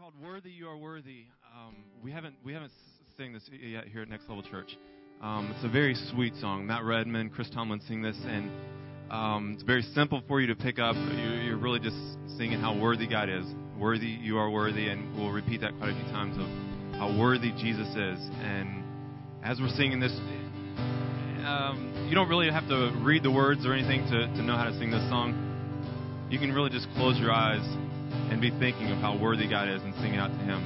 called "Worthy You Are Worthy." Um, we haven't we haven't sang this yet here at Next Level Church. Um, it's a very sweet song. Matt Redman, Chris Tomlin sing this, and um, it's very simple for you to pick up. You're, you're really just singing how worthy God is. Worthy you are worthy, and we'll repeat that quite a few times of how worthy Jesus is. And as we're singing this, um, you don't really have to read the words or anything to, to know how to sing this song. You can really just close your eyes and be thinking of how worthy God is and sing out to Him.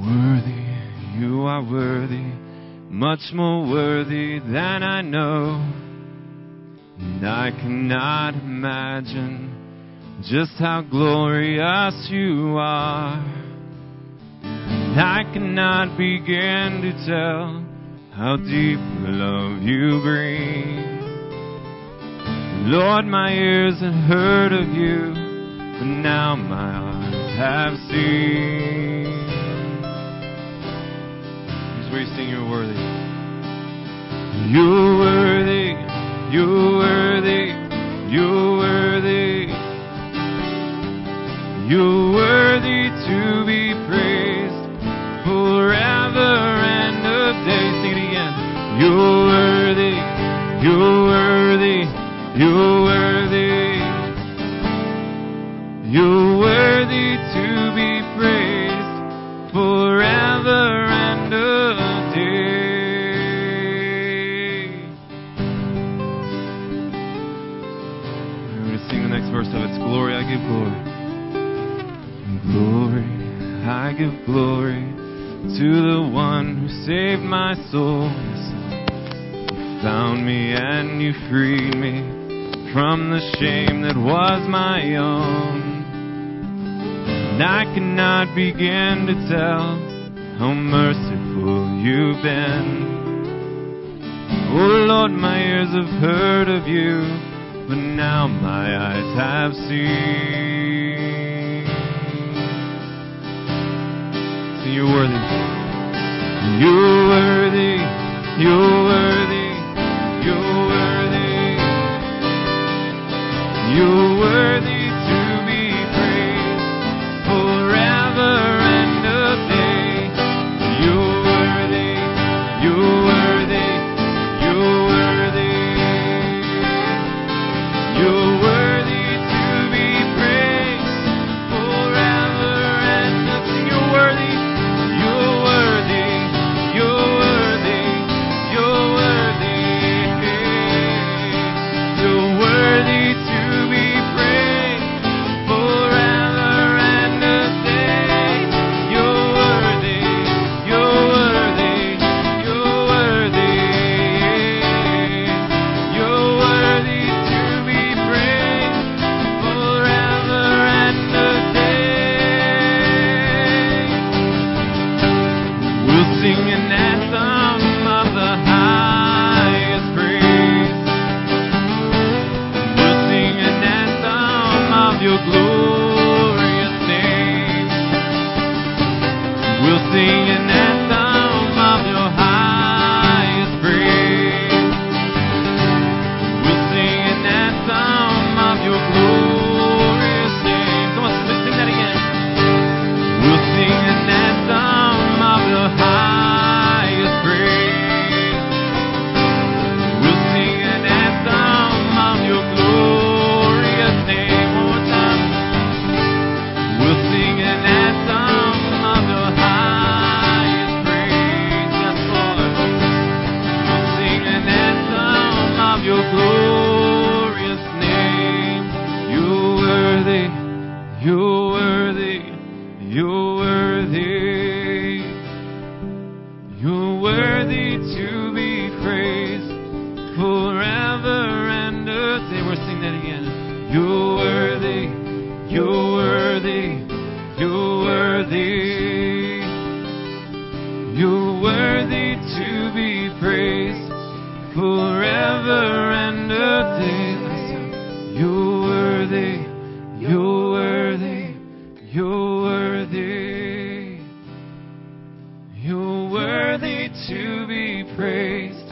Worthy, you are worthy, much more worthy than I know. And I cannot imagine just how glorious you are. And I cannot begin to tell how deep love you bring. Lord, my ears have heard of you, but now my eyes have seen. You sing, You're worthy. You're worthy, you're worthy, you're worthy. You're worthy to be praised forever and a day. Sing it again. You're worthy, you're worthy. You're worthy. You're worthy to be praised forever and a day. We're going to sing the next verse of it. It's glory, I give glory. Glory, I give glory to the one who saved my soul. You found me and you freed me from the shame that was my own. And I cannot begin to tell how merciful you've been. Oh Lord, my ears have heard of you, but now my eyes have seen. So you're worthy. You're worthy. You're worthy. Forever and a day. You're worthy. You're worthy. You're worthy. You're worthy to be praised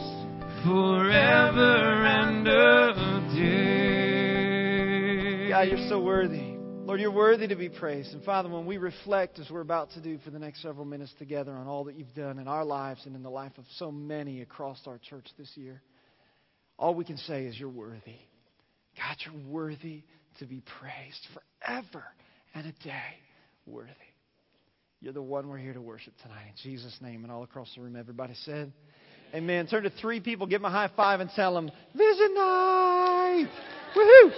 forever and a day. God, you're so worthy. Lord, you're worthy to be praised. And Father, when we reflect, as we're about to do for the next several minutes together, on all that you've done in our lives and in the life of so many across our church this year, all we can say is you're worthy. God, you're worthy to be praised forever and a day. Worthy. You're the one we're here to worship tonight. In Jesus' name, and all across the room, everybody said, Amen. Turn to three people, give them a high five, and tell them, Vision Night! Woohoo!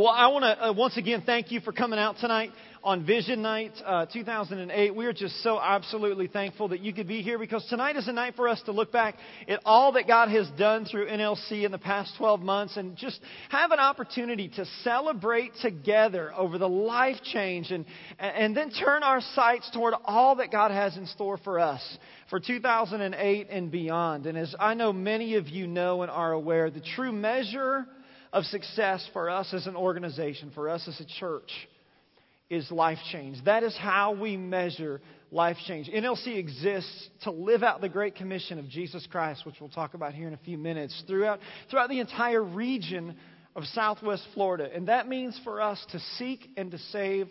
Well, I want to uh, once again thank you for coming out tonight on Vision Night uh, 2008. We are just so absolutely thankful that you could be here because tonight is a night for us to look back at all that God has done through NLC in the past 12 months and just have an opportunity to celebrate together over the life change and, and then turn our sights toward all that God has in store for us for 2008 and beyond. And as I know many of you know and are aware, the true measure of success for us as an organization, for us as a church, is life change. That is how we measure life change. NLC exists to live out the Great Commission of Jesus Christ, which we'll talk about here in a few minutes, throughout, throughout the entire region of Southwest Florida. And that means for us to seek and to save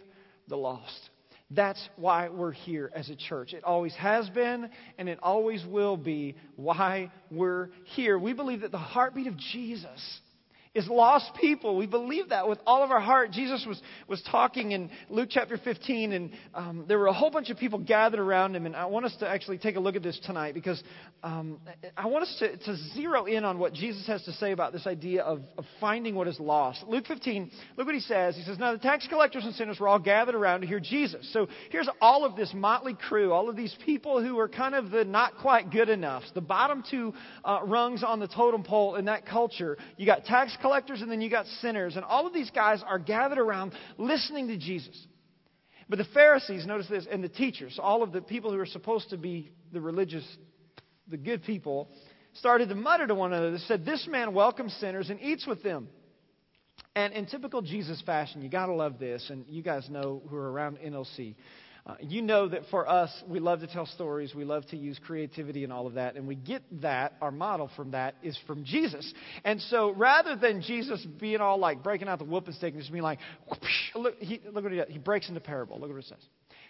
the lost. That's why we're here as a church. It always has been, and it always will be why we're here. We believe that the heartbeat of Jesus is lost people. We believe that with all of our heart. Jesus was, was talking in Luke chapter 15, and um, there were a whole bunch of people gathered around him. And I want us to actually take a look at this tonight because um, I want us to, to zero in on what Jesus has to say about this idea of, of finding what is lost. Luke 15, look what he says. He says, Now the tax collectors and sinners were all gathered around to hear Jesus. So here's all of this motley crew, all of these people who are kind of the not quite good enough, the bottom two uh, rungs on the totem pole in that culture. You got tax collectors and then you got sinners. And all of these guys are gathered around listening to Jesus. But the Pharisees, notice this, and the teachers, all of the people who are supposed to be the religious, the good people, started to mutter to one another. They said, This man welcomes sinners and eats with them. And in typical Jesus fashion, you got to love this, and you guys know who are around NLC. Uh, you know that for us, we love to tell stories. We love to use creativity and all of that. And we get that, our model from that is from Jesus. And so rather than Jesus being all like breaking out the whooping stick and just being like, look, he, look what he does. He breaks into parable. Look what it says.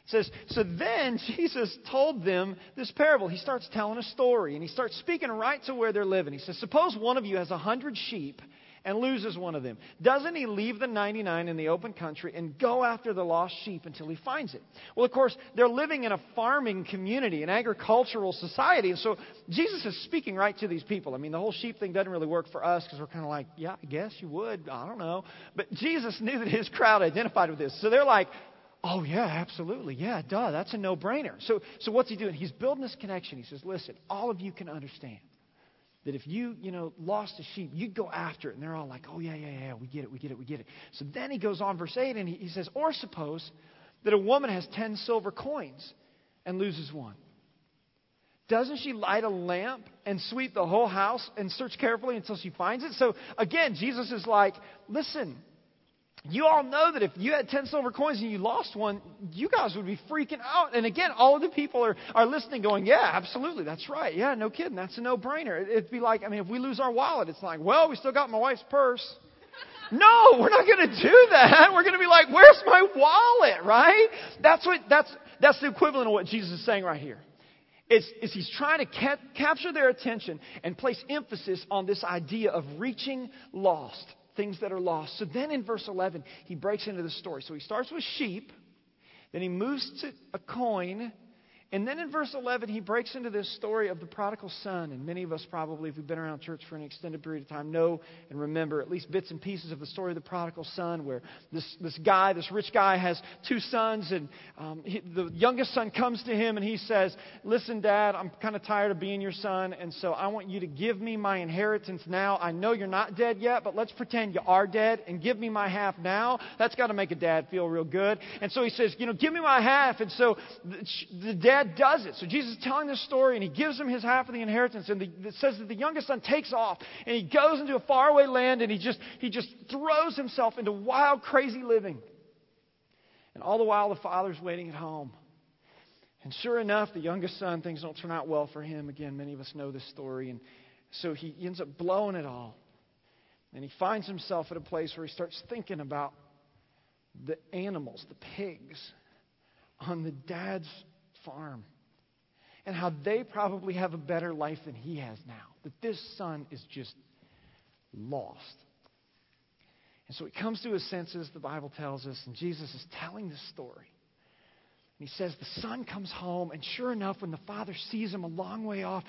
It says, So then Jesus told them this parable. He starts telling a story and he starts speaking right to where they're living. He says, Suppose one of you has a hundred sheep and loses one of them. Doesn't he leave the 99 in the open country and go after the lost sheep until he finds it? Well, of course, they're living in a farming community, an agricultural society. And so Jesus is speaking right to these people. I mean, the whole sheep thing doesn't really work for us because we're kind of like, yeah, I guess you would. I don't know. But Jesus knew that his crowd identified with this. So they're like, Oh, yeah, absolutely. Yeah, duh, that's a no brainer. So, so what's he doing? He's building this connection. He says, Listen, all of you can understand that if you, you know, lost a sheep, you'd go after it. And they're all like, oh, yeah, yeah, yeah, we get it, we get it, we get it. So then he goes on, verse 8, and he, he says, or suppose that a woman has 10 silver coins and loses one. Doesn't she light a lamp and sweep the whole house and search carefully until she finds it? So again, Jesus is like, listen, you all know that if you had 10 silver coins and you lost one, you guys would be freaking out. And again, all of the people are, are listening, going, Yeah, absolutely, that's right. Yeah, no kidding, that's a no brainer. It'd be like, I mean, if we lose our wallet, it's like, Well, we still got my wife's purse. no, we're not going to do that. We're going to be like, Where's my wallet, right? That's, what, that's, that's the equivalent of what Jesus is saying right here. Is, is he's trying to ca- capture their attention and place emphasis on this idea of reaching lost things that are lost. So then in verse 11, he breaks into the story. So he starts with sheep, then he moves to a coin, and then in verse 11, he breaks into this story of the prodigal son. And many of us, probably, if we've been around church for an extended period of time, know and remember at least bits and pieces of the story of the prodigal son, where this, this guy, this rich guy, has two sons. And um, he, the youngest son comes to him and he says, Listen, Dad, I'm kind of tired of being your son. And so I want you to give me my inheritance now. I know you're not dead yet, but let's pretend you are dead and give me my half now. That's got to make a dad feel real good. And so he says, You know, give me my half. And so the, the dad dad does it. So Jesus is telling this story, and he gives him his half of the inheritance. And the, it says that the youngest son takes off, and he goes into a faraway land, and he just, he just throws himself into wild, crazy living. And all the while, the father's waiting at home. And sure enough, the youngest son, things don't turn out well for him. Again, many of us know this story. And so he ends up blowing it all. And he finds himself at a place where he starts thinking about the animals, the pigs, on the dad's farm. And how they probably have a better life than he has now. That this son is just lost. And so he comes to his senses, the Bible tells us, and Jesus is telling this story. And he says, The son comes home, and sure enough, when the father sees him a long way off,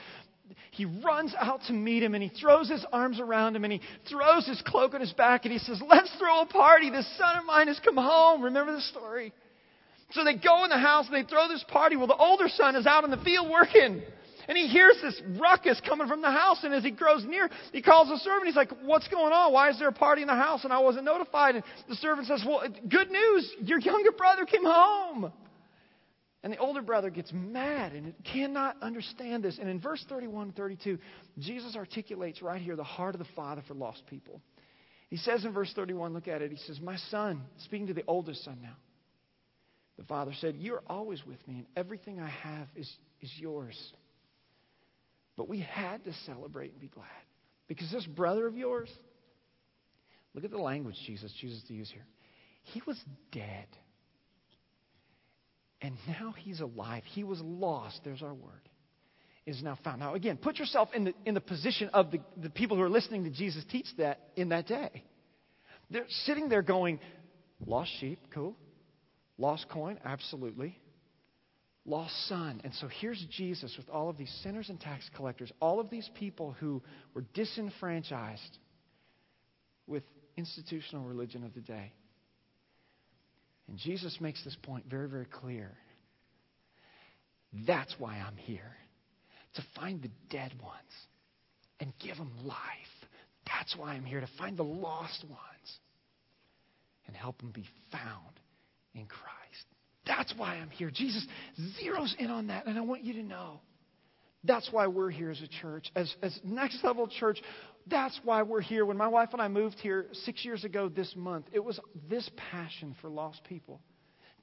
he runs out to meet him and he throws his arms around him and he throws his cloak on his back and he says, Let's throw a party. This son of mine has come home. Remember the story? So they go in the house and they throw this party. Well, the older son is out in the field working. And he hears this ruckus coming from the house. And as he grows near, he calls the servant. He's like, What's going on? Why is there a party in the house? And I wasn't notified. And the servant says, Well, good news. Your younger brother came home. And the older brother gets mad and cannot understand this. And in verse 31 and 32, Jesus articulates right here the heart of the Father for lost people. He says in verse 31, look at it, he says, My son, speaking to the oldest son now, the father said, You're always with me, and everything I have is, is yours. But we had to celebrate and be glad. Because this brother of yours, look at the language Jesus chooses to use here. He was dead and now he's alive. He was lost. There's our word. Is now found. Now, again, put yourself in the, in the position of the, the people who are listening to Jesus teach that in that day. They're sitting there going, Lost sheep, cool. Lost coin, absolutely. Lost son. And so here's Jesus with all of these sinners and tax collectors, all of these people who were disenfranchised with institutional religion of the day. And Jesus makes this point very, very clear. That's why I'm here to find the dead ones and give them life. That's why I'm here to find the lost ones and help them be found in Christ. That's why I'm here. Jesus zeroes in on that, and I want you to know that's why we're here as a church. As, as Next Level Church, that's why we're here. When my wife and I moved here six years ago this month, it was this passion for lost people,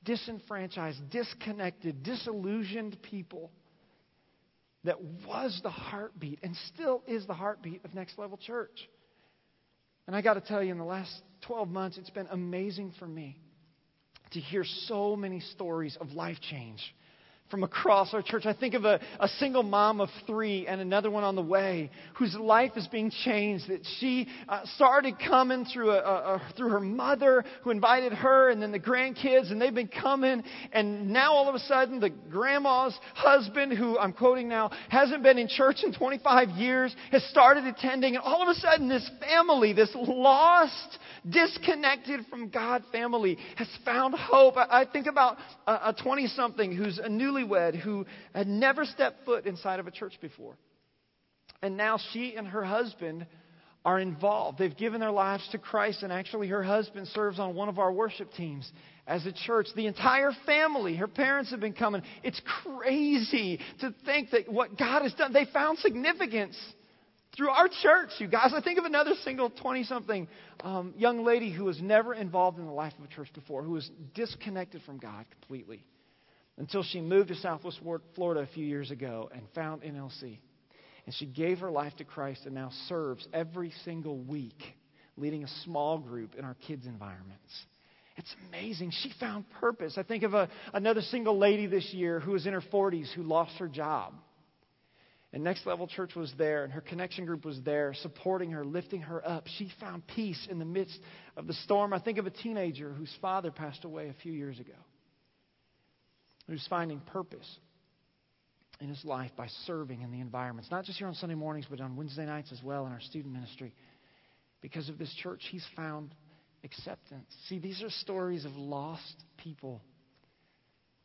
disenfranchised, disconnected, disillusioned people that was the heartbeat and still is the heartbeat of Next Level Church. And I got to tell you, in the last 12 months, it's been amazing for me to hear so many stories of life change from across our church. I think of a, a single mom of three and another one on the way whose life is being changed. That she uh, started coming through, a, a, through her mother who invited her and then the grandkids, and they've been coming. And now all of a sudden, the grandma's husband, who I'm quoting now, hasn't been in church in 25 years, has started attending. And all of a sudden, this family, this lost, disconnected from God family, has found hope. I, I think about a 20 something who's a newly newlywed who had never stepped foot inside of a church before. And now she and her husband are involved. They've given their lives to Christ, and actually, her husband serves on one of our worship teams as a church. The entire family, her parents have been coming. It's crazy to think that what God has done, they found significance through our church, you guys. I think of another single 20 something um, young lady who was never involved in the life of a church before, who was disconnected from God completely until she moved to Southwest Florida a few years ago and found NLC. And she gave her life to Christ and now serves every single week, leading a small group in our kids' environments. It's amazing. She found purpose. I think of a, another single lady this year who was in her 40s who lost her job. And Next Level Church was there, and her connection group was there, supporting her, lifting her up. She found peace in the midst of the storm. I think of a teenager whose father passed away a few years ago who's finding purpose in his life by serving in the environments, not just here on Sunday mornings, but on Wednesday nights as well in our student ministry. Because of this church, he's found acceptance. See, these are stories of lost people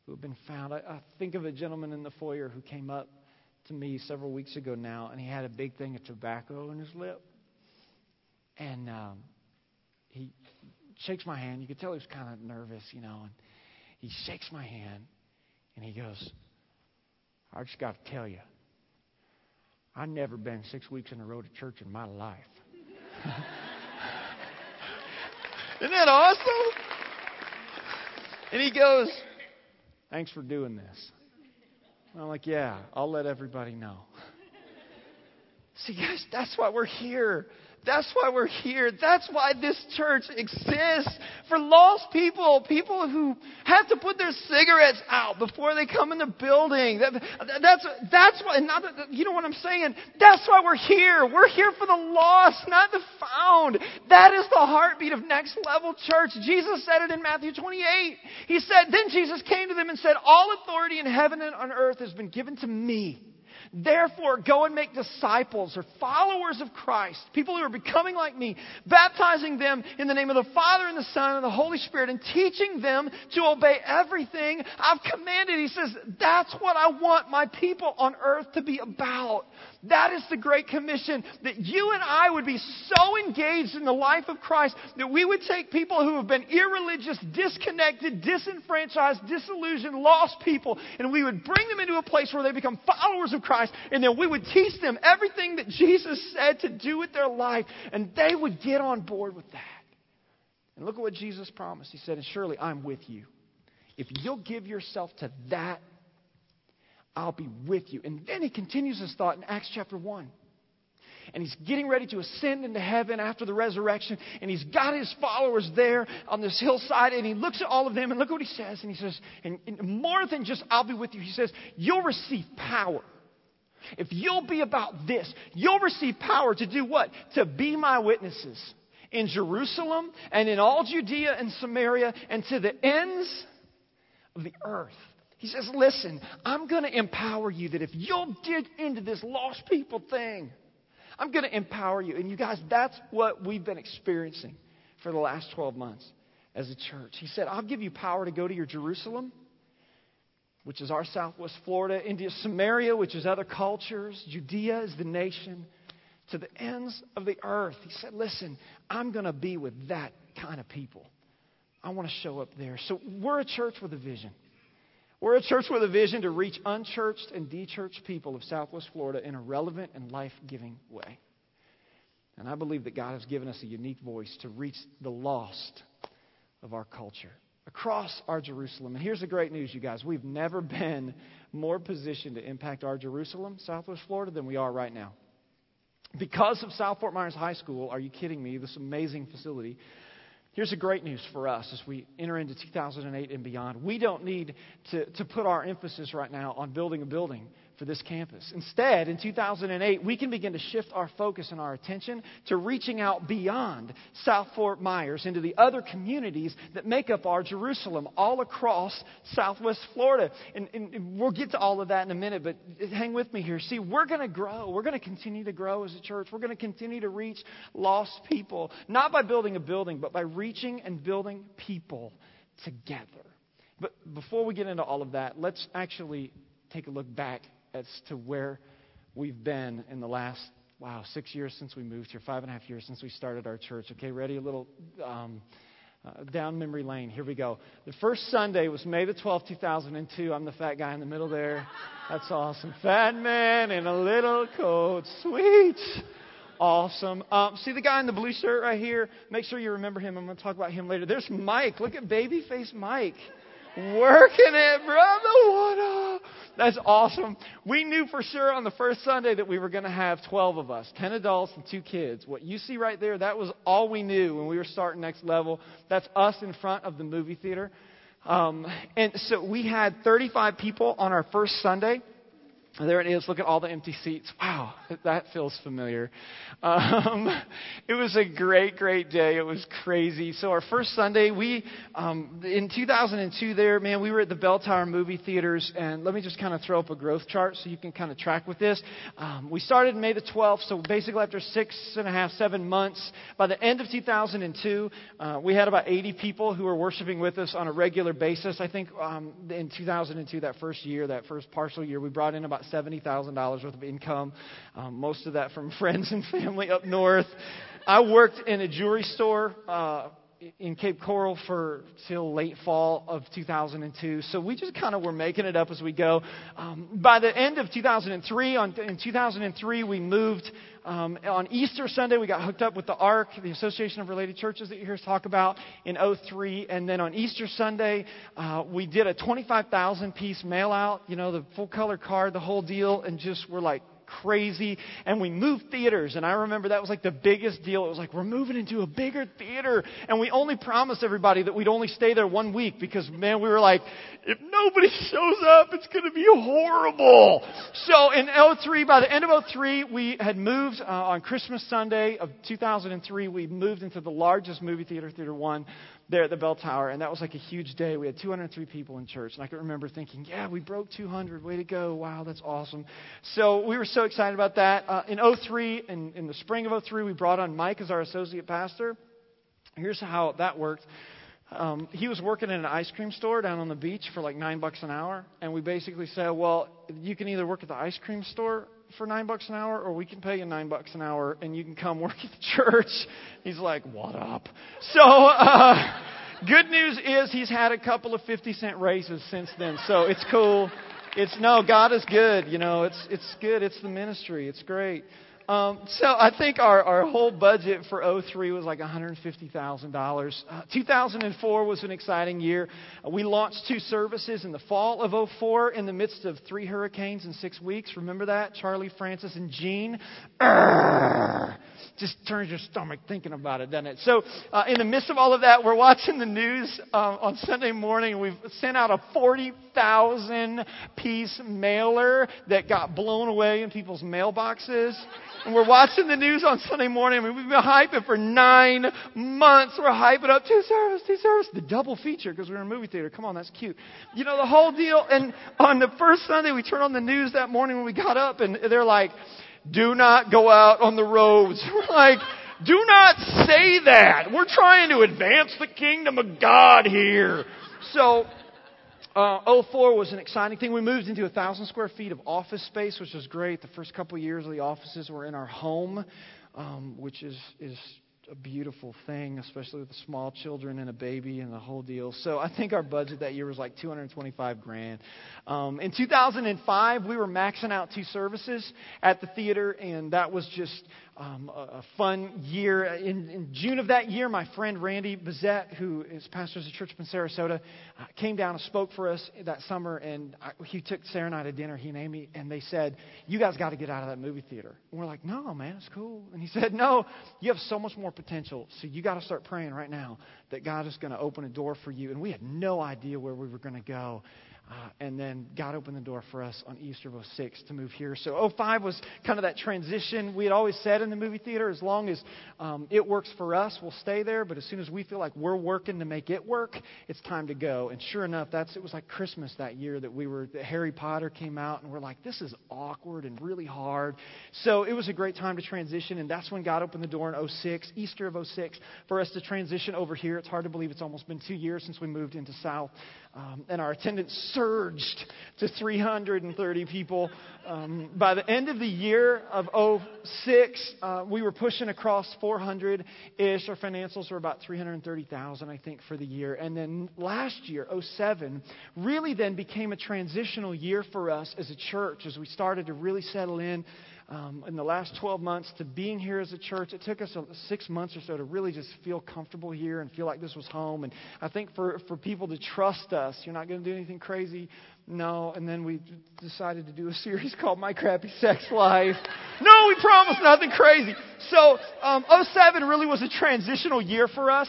who have been found. I, I think of a gentleman in the foyer who came up to me several weeks ago now, and he had a big thing of tobacco in his lip. And um, he shakes my hand. You could tell he was kind of nervous, you know. And he shakes my hand, and he goes, I just got to tell you, I've never been six weeks in a row to church in my life. Isn't that awesome? And he goes, Thanks for doing this. I'm like, Yeah, I'll let everybody know. See, guys, that's why we're here. That's why we're here. That's why this church exists. For lost people, people who have to put their cigarettes out before they come in the building. That, that's, that's why, not, you know what I'm saying? That's why we're here. We're here for the lost, not the found. That is the heartbeat of Next Level Church. Jesus said it in Matthew 28. He said, then Jesus came to them and said, all authority in heaven and on earth has been given to me. Therefore, go and make disciples or followers of Christ, people who are becoming like me, baptizing them in the name of the Father and the Son and the Holy Spirit, and teaching them to obey everything I've commanded. He says, That's what I want my people on earth to be about. That is the Great Commission that you and I would be so engaged in the life of Christ that we would take people who have been irreligious, disconnected, disenfranchised, disillusioned, lost people, and we would bring them into a place where they become followers of Christ, and then we would teach them everything that Jesus said to do with their life, and they would get on board with that. And look at what Jesus promised. He said, And surely I'm with you. If you'll give yourself to that I'll be with you. And then he continues his thought in Acts chapter 1. And he's getting ready to ascend into heaven after the resurrection. And he's got his followers there on this hillside. And he looks at all of them and look what he says. And he says, and, and more than just, I'll be with you, he says, you'll receive power. If you'll be about this, you'll receive power to do what? To be my witnesses in Jerusalem and in all Judea and Samaria and to the ends of the earth. He says, Listen, I'm going to empower you that if you'll dig into this lost people thing, I'm going to empower you. And you guys, that's what we've been experiencing for the last 12 months as a church. He said, I'll give you power to go to your Jerusalem, which is our southwest Florida, India, Samaria, which is other cultures, Judea is the nation, to the ends of the earth. He said, Listen, I'm going to be with that kind of people. I want to show up there. So we're a church with a vision. We're a church with a vision to reach unchurched and dechurched people of Southwest Florida in a relevant and life giving way. And I believe that God has given us a unique voice to reach the lost of our culture across our Jerusalem. And here's the great news, you guys. We've never been more positioned to impact our Jerusalem, Southwest Florida, than we are right now. Because of South Fort Myers High School, are you kidding me? This amazing facility. Here's the great news for us as we enter into 2008 and beyond. We don't need to, to put our emphasis right now on building a building for this campus. Instead, in 2008, we can begin to shift our focus and our attention to reaching out beyond South Fort Myers into the other communities that make up our Jerusalem all across Southwest Florida. And, and we'll get to all of that in a minute, but hang with me here. See, we're going to grow. We're going to continue to grow as a church. We're going to continue to reach lost people, not by building a building, but by reaching and building people together. But before we get into all of that, let's actually take a look back as to where we've been in the last, wow, six years since we moved here, five and a half years since we started our church. Okay, ready? A little um, uh, down memory lane. Here we go. The first Sunday was May the 12th, 2002. I'm the fat guy in the middle there. That's awesome. Fat man in a little coat. Sweet. Awesome. Um, see the guy in the blue shirt right here? Make sure you remember him. I'm going to talk about him later. There's Mike. Look at baby face Mike. Working it, brother. What up? That's awesome. We knew for sure on the first Sunday that we were going to have 12 of us 10 adults and two kids. What you see right there, that was all we knew when we were starting next level. That's us in front of the movie theater. Um, and so we had 35 people on our first Sunday. There it is. Look at all the empty seats. Wow, that feels familiar. Um, it was a great, great day. It was crazy. So our first Sunday, we um, in 2002, there, man, we were at the Bell Tower movie theaters, and let me just kind of throw up a growth chart so you can kind of track with this. Um, we started May the 12th, so basically after six and a half, seven months, by the end of 2002, uh, we had about 80 people who were worshiping with us on a regular basis. I think um, in 2002, that first year, that first partial year, we brought in about about $70,000 worth of income, um, most of that from friends and family up north. I worked in a jewelry store. Uh, in Cape Coral for till late fall of 2002. So we just kind of were making it up as we go. Um, by the end of 2003, on, in 2003, we moved. Um, on Easter Sunday, we got hooked up with the ARC, the Association of Related Churches that you hear us talk about in 03. And then on Easter Sunday, uh, we did a 25,000 piece mail out, you know, the full color card, the whole deal, and just were like, crazy. And we moved theaters. And I remember that was like the biggest deal. It was like, we're moving into a bigger theater. And we only promised everybody that we'd only stay there one week because, man, we were like, if nobody shows up, it's going to be horrible. So in 03, by the end of 03, we had moved uh, on Christmas Sunday of 2003. We moved into the largest movie theater, Theater One there at the bell tower, and that was like a huge day. We had 203 people in church, and I can remember thinking, "Yeah, we broke 200. Way to go! Wow, that's awesome." So we were so excited about that. Uh, in 03, in, in the spring of 03, we brought on Mike as our associate pastor. Here's how that worked. Um, he was working in an ice cream store down on the beach for like nine bucks an hour, and we basically said, "Well, you can either work at the ice cream store for nine bucks an hour, or we can pay you nine bucks an hour, and you can come work at the church." He's like, "What up?" So, uh, good news is he's had a couple of fifty cent raises since then, so it's cool. It's no, God is good. You know, it's it's good. It's the ministry. It's great. Um, so I think our, our whole budget for 03 was like $150,000. Uh, 2004 was an exciting year. Uh, we launched two services in the fall of 04 in the midst of three hurricanes in six weeks. Remember that? Charley, Frances, and Jeanne. Urgh! Just turns your stomach thinking about it, doesn't it? So uh, in the midst of all of that, we're watching the news uh, on Sunday morning. We've sent out a 40,000 piece mailer that got blown away in people's mailboxes. And we're watching the news on Sunday morning. I mean, we've been hyping for nine months. We're hyping up two service, two service, the double feature because we're in a movie theater. Come on, that's cute. You know, the whole deal. And on the first Sunday, we turned on the news that morning when we got up and they're like, do not go out on the roads. We're like, do not say that. We're trying to advance the kingdom of God here. So, uh, 04 was an exciting thing. We moved into a thousand square feet of office space, which was great. The first couple of years of the offices were in our home, um, which is is a beautiful thing, especially with the small children and a baby and the whole deal. So I think our budget that year was like 225 grand. Um, in 2005, we were maxing out two services at the theater, and that was just um, a, fun year. In, in, June of that year, my friend Randy Bezet, who is pastor of church in Sarasota, uh, came down and spoke for us that summer. And I, he took Sarah and I to dinner, he and Amy, and they said, You guys got to get out of that movie theater. And we're like, No, man, it's cool. And he said, No, you have so much more potential. So you got to start praying right now that God is going to open a door for you. And we had no idea where we were going to go. Uh, and then God opened the door for us on Easter of 06 to move here. So 05 was kind of that transition. We had always said in the movie theater, as long as um, it works for us, we'll stay there. But as soon as we feel like we're working to make it work, it's time to go. And sure enough, that's it was like Christmas that year that we were that Harry Potter came out, and we're like, this is awkward and really hard. So it was a great time to transition, and that's when God opened the door in 06, Easter of 06, for us to transition over here. It's hard to believe it's almost been two years since we moved into South. Um, and our attendance surged to 330 people. Um, by the end of the year of 06, uh, we were pushing across 400 ish. Our financials were about 330,000, I think, for the year. And then last year, 07, really then became a transitional year for us as a church as we started to really settle in um, in the last 12 months to being here as a church. It took us six months or so to really just feel comfortable here and feel like this was home. And I think for, for people to trust us, you're not going to do anything crazy. No. And then we decided to do a series called My Crappy Sex Life. no, we promised nothing crazy. So um, 07 really was a transitional year for us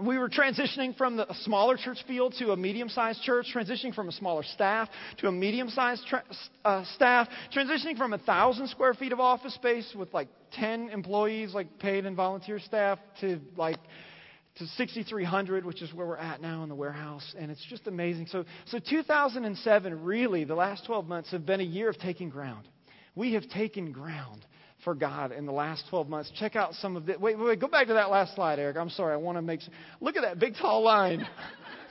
we were transitioning from the, a smaller church field to a medium sized church, transitioning from a smaller staff to a medium sized tra- uh, staff, transitioning from a thousand square feet of office space with like 10 employees, like paid and volunteer staff, to like to 6,300, which is where we're at now in the warehouse, and it's just amazing. So, so 2007, really, the last 12 months have been a year of taking ground. We have taken ground for God in the last 12 months. Check out some of the. Wait, wait, wait, go back to that last slide, Eric. I'm sorry. I want to make. Look at that big tall line.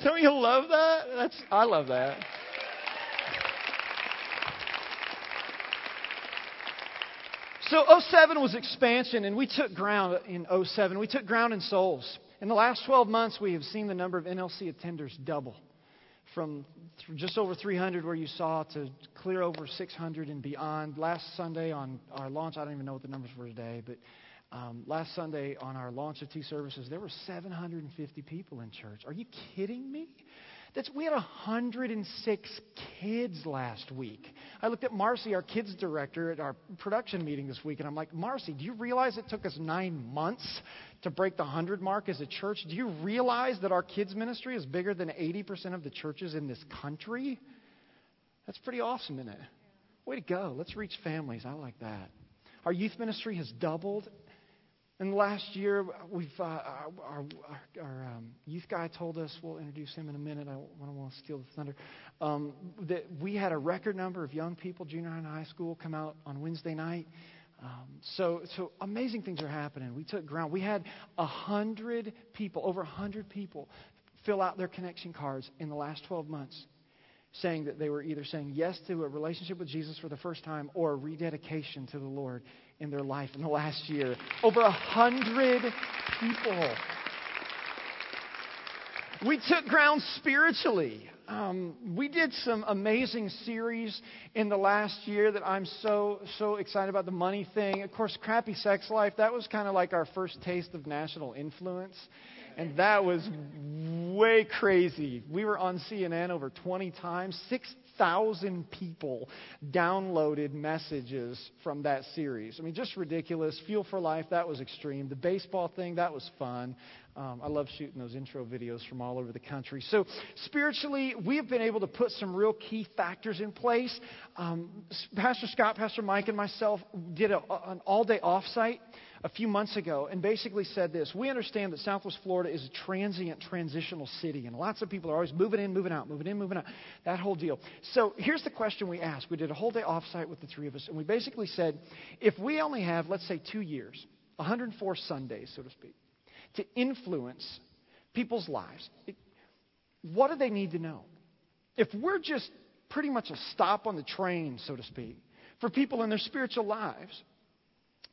Of you love that. That's I love that. So 07 was expansion, and we took ground in 07. We took ground in souls. In the last 12 months, we have seen the number of NLC attenders double from just over 300 where you saw to clear over 600 and beyond. Last Sunday on our launch, I don't even know what the numbers were today, but um, last Sunday on our launch of T services, there were 750 people in church. Are you kidding me? That's, we had 106 kids last week. I looked at Marcy, our kids director, at our production meeting this week, and I'm like, Marcy, do you realize it took us nine months to break the 100 mark as a church? Do you realize that our kids' ministry is bigger than 80% of the churches in this country? That's pretty awesome, isn't it? Way to go. Let's reach families. I like that. Our youth ministry has doubled the last year, we've uh, our, our, our um, youth guy told us. We'll introduce him in a minute. I don't want to steal the thunder. Um, that we had a record number of young people, junior high and high school, come out on Wednesday night. Um, so, so amazing things are happening. We took ground. We had a hundred people, over a hundred people, fill out their connection cards in the last 12 months saying that they were either saying yes to a relationship with Jesus for the first time or a rededication to the Lord in their life in the last year. Over a hundred people. We took ground spiritually. Um, we did some amazing series in the last year that I'm so, so excited about the money thing. Of course, Crappy Sex Life, that was kind of like our first taste of national influence. And that was way crazy. We were on CNN over 20 times, 6 Thousand people downloaded messages from that series. I mean, just ridiculous. Fuel for Life, that was extreme. The baseball thing, that was fun. Um, I love shooting those intro videos from all over the country. So, spiritually, we have been able to put some real key factors in place. Um, Pastor Scott, Pastor Mike, and myself did a, an all day offsite a few months ago and basically said this We understand that Southwest Florida is a transient, transitional city, and lots of people are always moving in, moving out, moving in, moving out, that whole deal. So here's the question we asked. We did a whole day offsite with the three of us, and we basically said if we only have, let's say, two years, 104 Sundays, so to speak, to influence people's lives, what do they need to know? If we're just pretty much a stop on the train, so to speak, for people in their spiritual lives,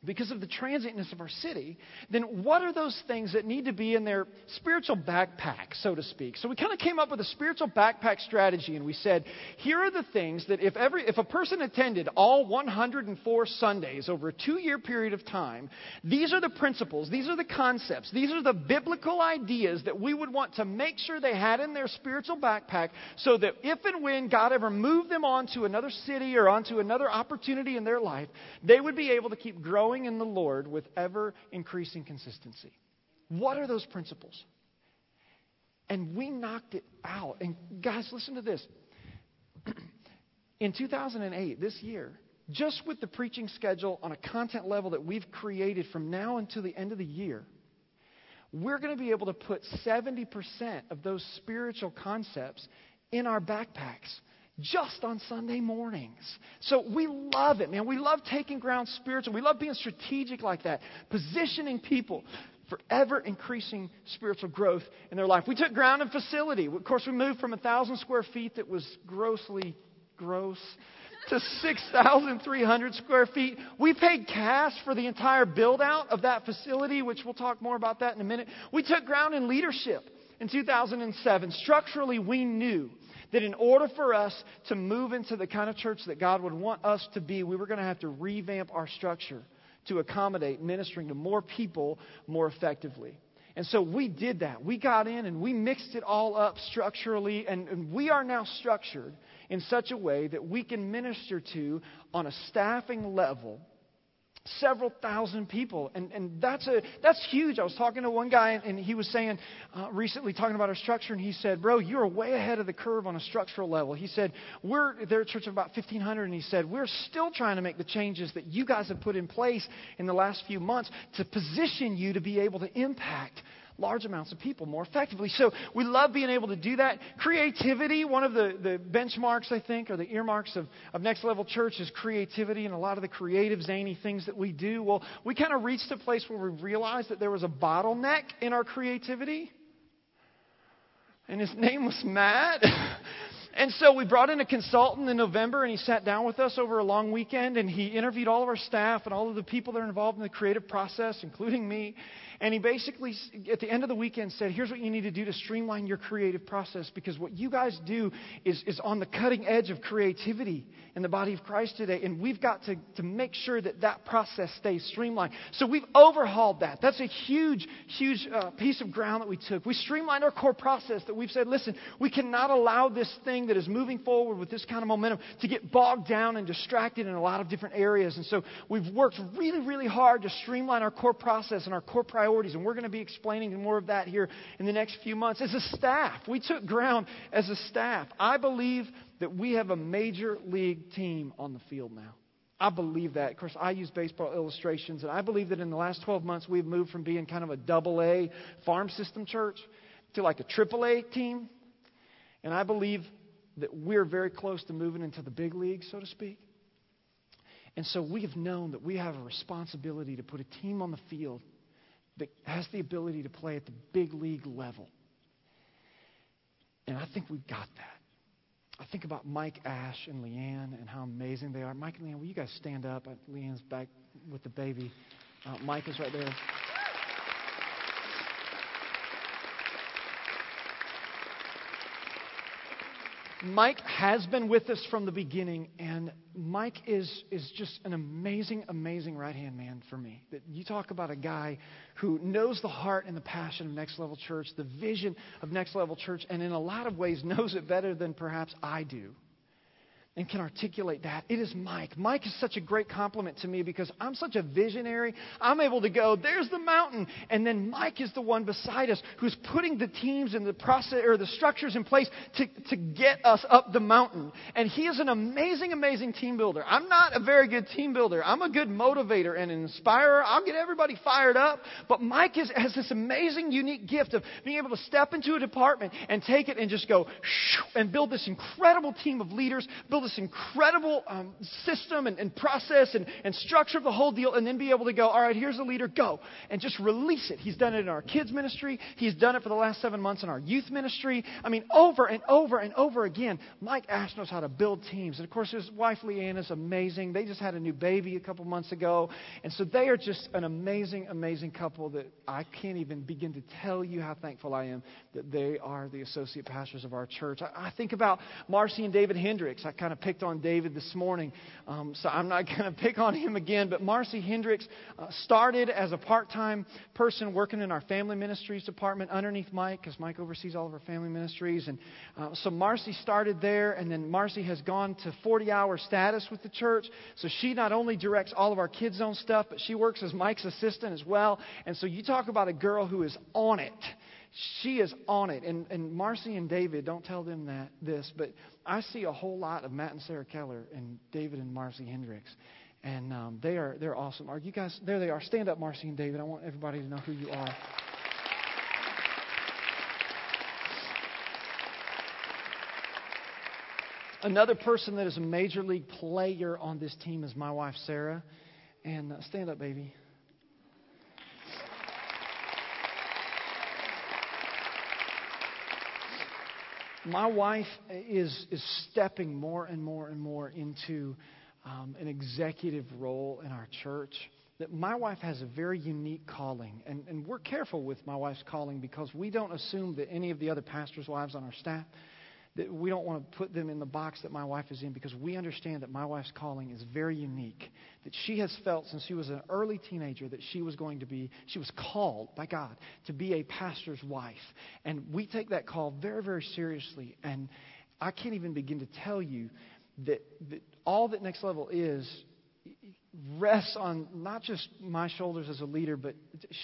because of the transientness of our city, then what are those things that need to be in their spiritual backpack, so to speak? So we kind of came up with a spiritual backpack strategy, and we said, here are the things that if every if a person attended all 104 Sundays over a two-year period of time, these are the principles, these are the concepts, these are the biblical ideas that we would want to make sure they had in their spiritual backpack, so that if and when God ever moved them on to another city or onto another opportunity in their life, they would be able to keep growing growing in the Lord with ever increasing consistency. What are those principles? And we knocked it out. And guys, listen to this. in 2008, this year, just with the preaching schedule on a content level that we've created from now until the end of the year, we're going to be able to put 70% of those spiritual concepts in our backpacks just on Sunday mornings. So we love it, man. We love taking ground spiritual. We love being strategic like that, positioning people for ever increasing spiritual growth in their life. We took ground and facility. Of course, we moved from a thousand square feet that was grossly gross to 6,300 square feet. We paid cash for the entire build out of that facility, which we'll talk more about that in a minute. We took ground in leadership in 2007. Structurally, we knew that in order for us to move into the kind of church that God would want us to be, we were going to have to revamp our structure to accommodate ministering to more people more effectively. And so we did that. We got in and we mixed it all up structurally, and, and, we are now structured in such a way that we can minister to on a staffing level several thousand people. And, and that's a that's huge. I was talking to one guy and he was saying uh, recently talking about our structure and he said bro you're way ahead of the curve on a structural level. He said we're they're church of about 1500 and he said we're still trying to make the changes that you guys have put in place in the last few months to position you to be able to impact large amounts of people more effectively. So we love being able to do that. Creativity, one of the, the benchmarks, I think, or the earmarks of, of Next Level Church is creativity and a lot of the creative, zany things that we do. Well, we kind of reached a place where we realized that there was a bottleneck in our creativity. And his name was Matt. And so we brought in a consultant in November, and he sat down with us over a long weekend, and he interviewed all of our staff and all of the people that are involved in the creative process, including me. And he basically, at the end of the weekend, said, Here's what you need to do to streamline your creative process because what you guys do is, is on the cutting edge of creativity in the body of Christ today. And we've got to, to make sure that that process stays streamlined. So we've overhauled that. That's a huge, huge uh, piece of ground that we took. We streamlined our core process that we've said, Listen, we cannot allow this thing that is moving forward with this kind of momentum to get bogged down and distracted in a lot of different areas. And so we've worked really, really hard to streamline our core process and our core priorities priorities. And we're going to be explaining more of that here in the next few months. As a staff, we took ground as a staff. I believe that we have a major league team on the field now. I believe that. Of course, I use baseball illustrations, and I believe that in the last 12 months, we've moved from being kind of a double A farm system church to like a triple A team. And I believe that we're very close to moving into the big league, so to speak. And so we have known that we have a responsibility to put a team on the field that has the ability to play at the big league level. And I think we've got that. I think about Mike Ash and Leanne and how amazing they are. Mike and Leanne, will you guys stand up? Uh, Leanne's back with the baby. Uh, Mike is right there. Mike has been with us from the beginning, and Mike is, is just an amazing, amazing right hand man for me. That you talk about a guy who knows the heart and the passion of Next Level Church, the vision of Next Level Church, and in a lot of ways knows it better than perhaps I do and can articulate that. It is Mike. Mike is such a great complement to me because I'm such a visionary. I'm able to go, there's the mountain. And then Mike is the one beside us who's putting the teams and the process or the structures in place to, to get us up the mountain. And he is an amazing, amazing team builder. I'm not a very good team builder. I'm a good motivator and an inspirer. I'll get everybody fired up. But Mike is, has this amazing, unique gift of being able to step into a department and take it and just go and build this incredible team of leaders, build this incredible um, system and, and process and, and structure of the whole deal, and then be able to go, all right, here's a leader, go, and just release it. He's done it in our kids' ministry. He's done it for the last seven months in our youth ministry. I mean, over and over and over again, Mike Ash knows how to build teams. And of course, his wife Leanne is amazing. They just had a new baby a couple months ago. And so they are just an amazing, amazing couple that I can't even begin to tell you how thankful I am that they are the associate pastors of our church. I, I think about Marcy and David Hendricks. I kind of picked on David this morning, um, so I'm not going to pick on him again. But Marcy Hendricks uh, started as a part time person working in our family ministries department underneath Mike, because Mike oversees all of our family ministries. And uh, so Marcy started there, and then Marcy has gone to 40 hour status with the church. So she not only directs all of our kids' zone stuff, but she works as Mike's assistant as well. And so you talk about a girl who is on it she is on it. And, and Marcy and David, don't tell them that this, but I see a whole lot of Matt and Sarah Keller and David and Marcy Hendricks. And um, they are they're awesome. Are you guys there? They are. Stand up, Marcy and David. I want everybody to know who you are. Another person that is a major league player on this team is my wife Sarah. And uh, stand up, baby. My wife is, is stepping more and more and more into um, an executive role in our church. That my wife has a very unique calling, and, and we're careful with my wife's calling because we don't assume that any of the other pastors' wives on our staff that we don't want to put them in the box that my wife is in because we understand that my wife's calling is very unique. That she has felt since she was an early teenager that she was going to be, she was called by God to be a pastor's wife. And we take that call very, very seriously. And I can't even begin to tell you that, that all that Next Level is rests on not just my shoulders as a leader, but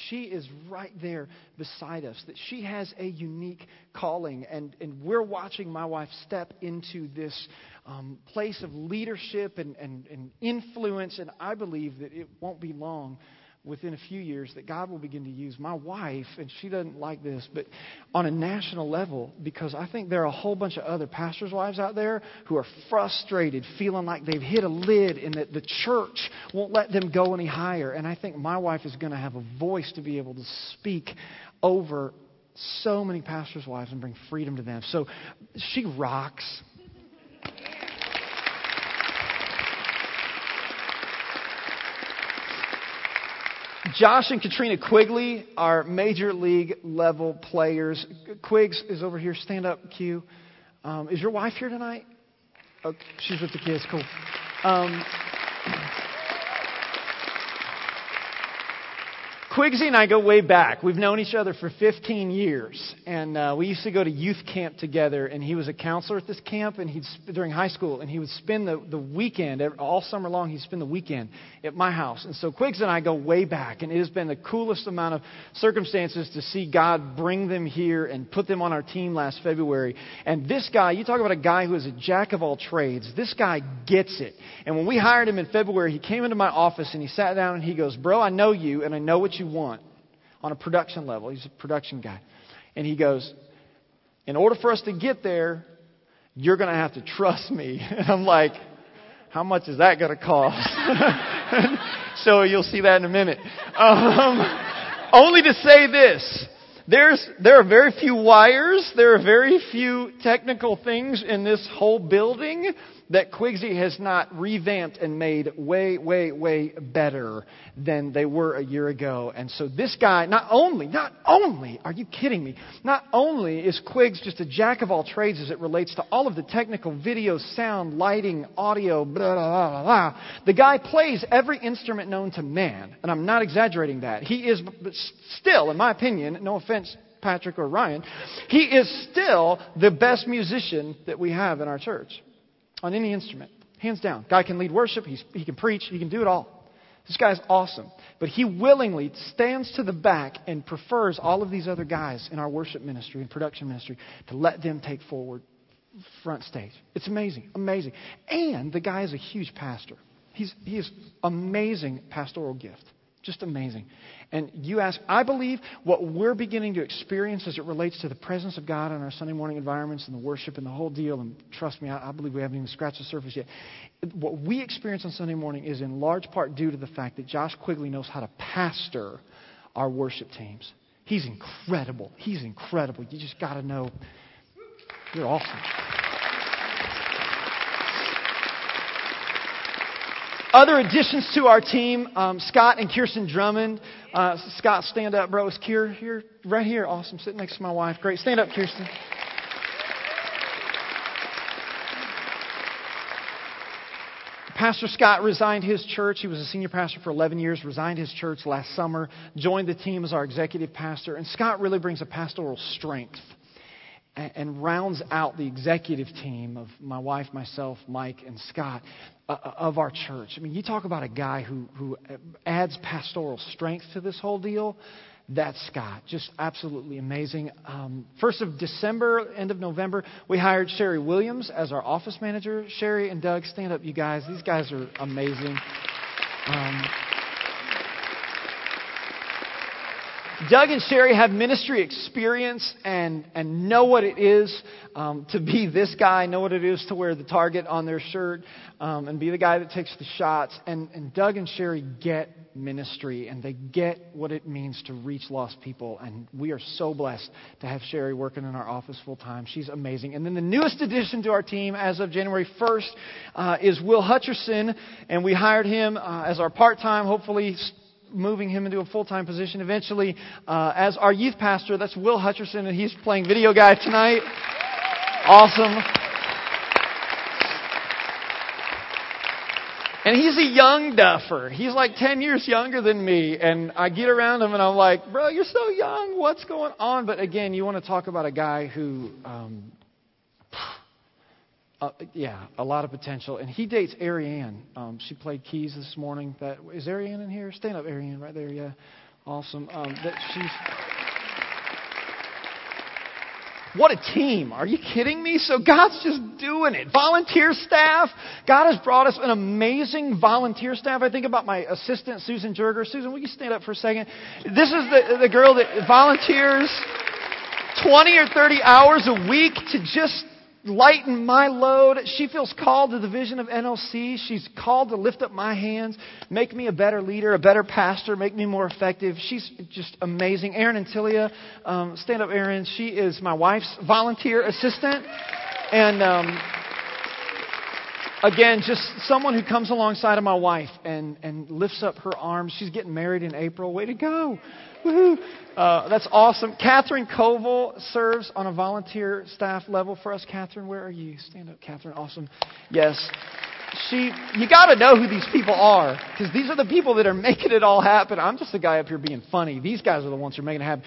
she is right there beside us. That she has a unique calling, and, and we're watching my wife step into this um, place of leadership and, and, and influence, and I believe that it won't be long within a few years that God will begin to use my wife, and she doesn't like this, but on a national level, because I think there are a whole bunch of other pastors' wives out there who are frustrated, feeling like they've hit a lid and that the church won't let them go any higher. And I think my wife is going to have a voice to be able to speak over so many pastors' wives and bring freedom to them. So she rocks. Josh and Katrina Quigley are major league level players. Quigs is over here. Stand up, Q. Um, is your wife here tonight? Oh, she's with the kids. Cool. Um, Quigsy and I go way back. We've known each other for 15 years, and uh, we used to go to youth camp together. And he was a counselor at this camp, and he'd during high school, and he would spend the, the weekend all summer long. He'd spend the weekend at my house, and so Quigs and I go way back, and it has been the coolest amount of circumstances to see God bring them here and put them on our team last February. And this guy, you talk about a guy who is a jack of all trades. This guy gets it. And when we hired him in February, he came into my office and he sat down and he goes, "Bro, I know you, and I know what you." You want on a production level. He's a production guy. And he goes, In order for us to get there, you're going to have to trust me. And I'm like, How much is that going to cost? so you'll see that in a minute. Um, only to say this. There's, there are very few wires. There are very few technical things in this whole building that Quigsy has not revamped and made way, way, way better than they were a year ago. And so this guy, not only, not only, are you kidding me? Not only is Quigs just a jack of all trades as it relates to all of the technical video, sound, lighting, audio, blah, blah, blah, blah. The guy plays every instrument known to man. And I'm not exaggerating that. He is still, in my opinion, no offense Patrick or Ryan, he is still the best musician that we have in our church on any instrument. Hands down. Guy can lead worship, He's, he can preach, he can do it all. This guy's awesome. But he willingly stands to the back and prefers all of these other guys in our worship ministry and production ministry to let them take forward front stage. It's amazing, amazing. And the guy is a huge pastor. He's, he has amazing pastoral gift. Just amazing. And you ask, I believe what we're beginning to experience as it relates to the presence of God in our Sunday morning environments and the worship and the whole deal, and trust me, I, I believe we haven't even scratched the surface yet. What we experience on Sunday morning is in large part due to the fact that Josh Quigley knows how to pastor our worship teams. He's incredible. He's incredible. You just got to know. You're awesome. Other additions to our team, um, Scott and Kirsten Drummond. Uh, Scott, stand up, bro. Is Kier here? Right here. Awesome. Sitting next to my wife. Great. Stand up, Kirsten. Pastor Scott resigned his church. He was a senior pastor for 11 years, resigned his church last summer, joined the team as our executive pastor. And Scott really brings a pastoral strength and rounds out the executive team of my wife, myself, Mike, and Scott uh, uh, of our church. I mean, you talk about a guy who, who adds pastoral strength to this whole deal. That's Scott. Just absolutely amazing. Um, first of December, end of November, we hired Sherry Williams as our office manager. Sherry and Doug, stand up, you guys. These guys are amazing. Um, Doug and Sherry have ministry experience and, and know what it is um, to be this guy, know what it is to wear the target on their shirt um, and be the guy that takes the shots. And, and Doug and Sherry get ministry and they get what it means to reach lost people. And we are so blessed to have Sherry working in our office full time. She's amazing. And then the newest addition to our team as of January 1st uh, is Will Hutcherson. And we hired him uh, as our part time, hopefully moving him into a full time position eventually uh, as our youth pastor. That's Will Hutcherson, and he's playing video guy tonight. Awesome. And he's a young duffer. He's like 10 years younger than me. And I get around him and I'm like, bro, you're so young. What's going on? But again, you want to talk about a guy who um, uh, yeah, a lot of potential. And he dates Ariane. Um, she played keys this morning. That is Ariane in here? Stand up, Ariane, right there. Yeah, awesome. Um, that she's. What a team. Are you kidding me? So God's just doing it. Volunteer staff. God has brought us an amazing volunteer staff. I think about my assistant, Susan Jerger. Susan, will you stand up for a second? This is the, the girl that volunteers 20 or 30 hours a week to just lighten my load. She feels called to the vision of NLC. She's called to lift up my hands, make me a better leader, a better pastor, make me more effective. She's just amazing. Erin Antilia, um, stand up, Erin. She is my wife's volunteer assistant. And um, again, just someone who comes alongside of my wife and, and lifts up her arms. She's getting married in April. Way to go. Woohoo. Uh, that's awesome. Catherine Koval serves on a volunteer staff level for us. Catherine, where are you? Stand up, Catherine. Awesome. Yes. She, you got to know who these people are because these are the people that are making it all happen. I'm just the guy up here being funny. These guys are the ones who are making it happen.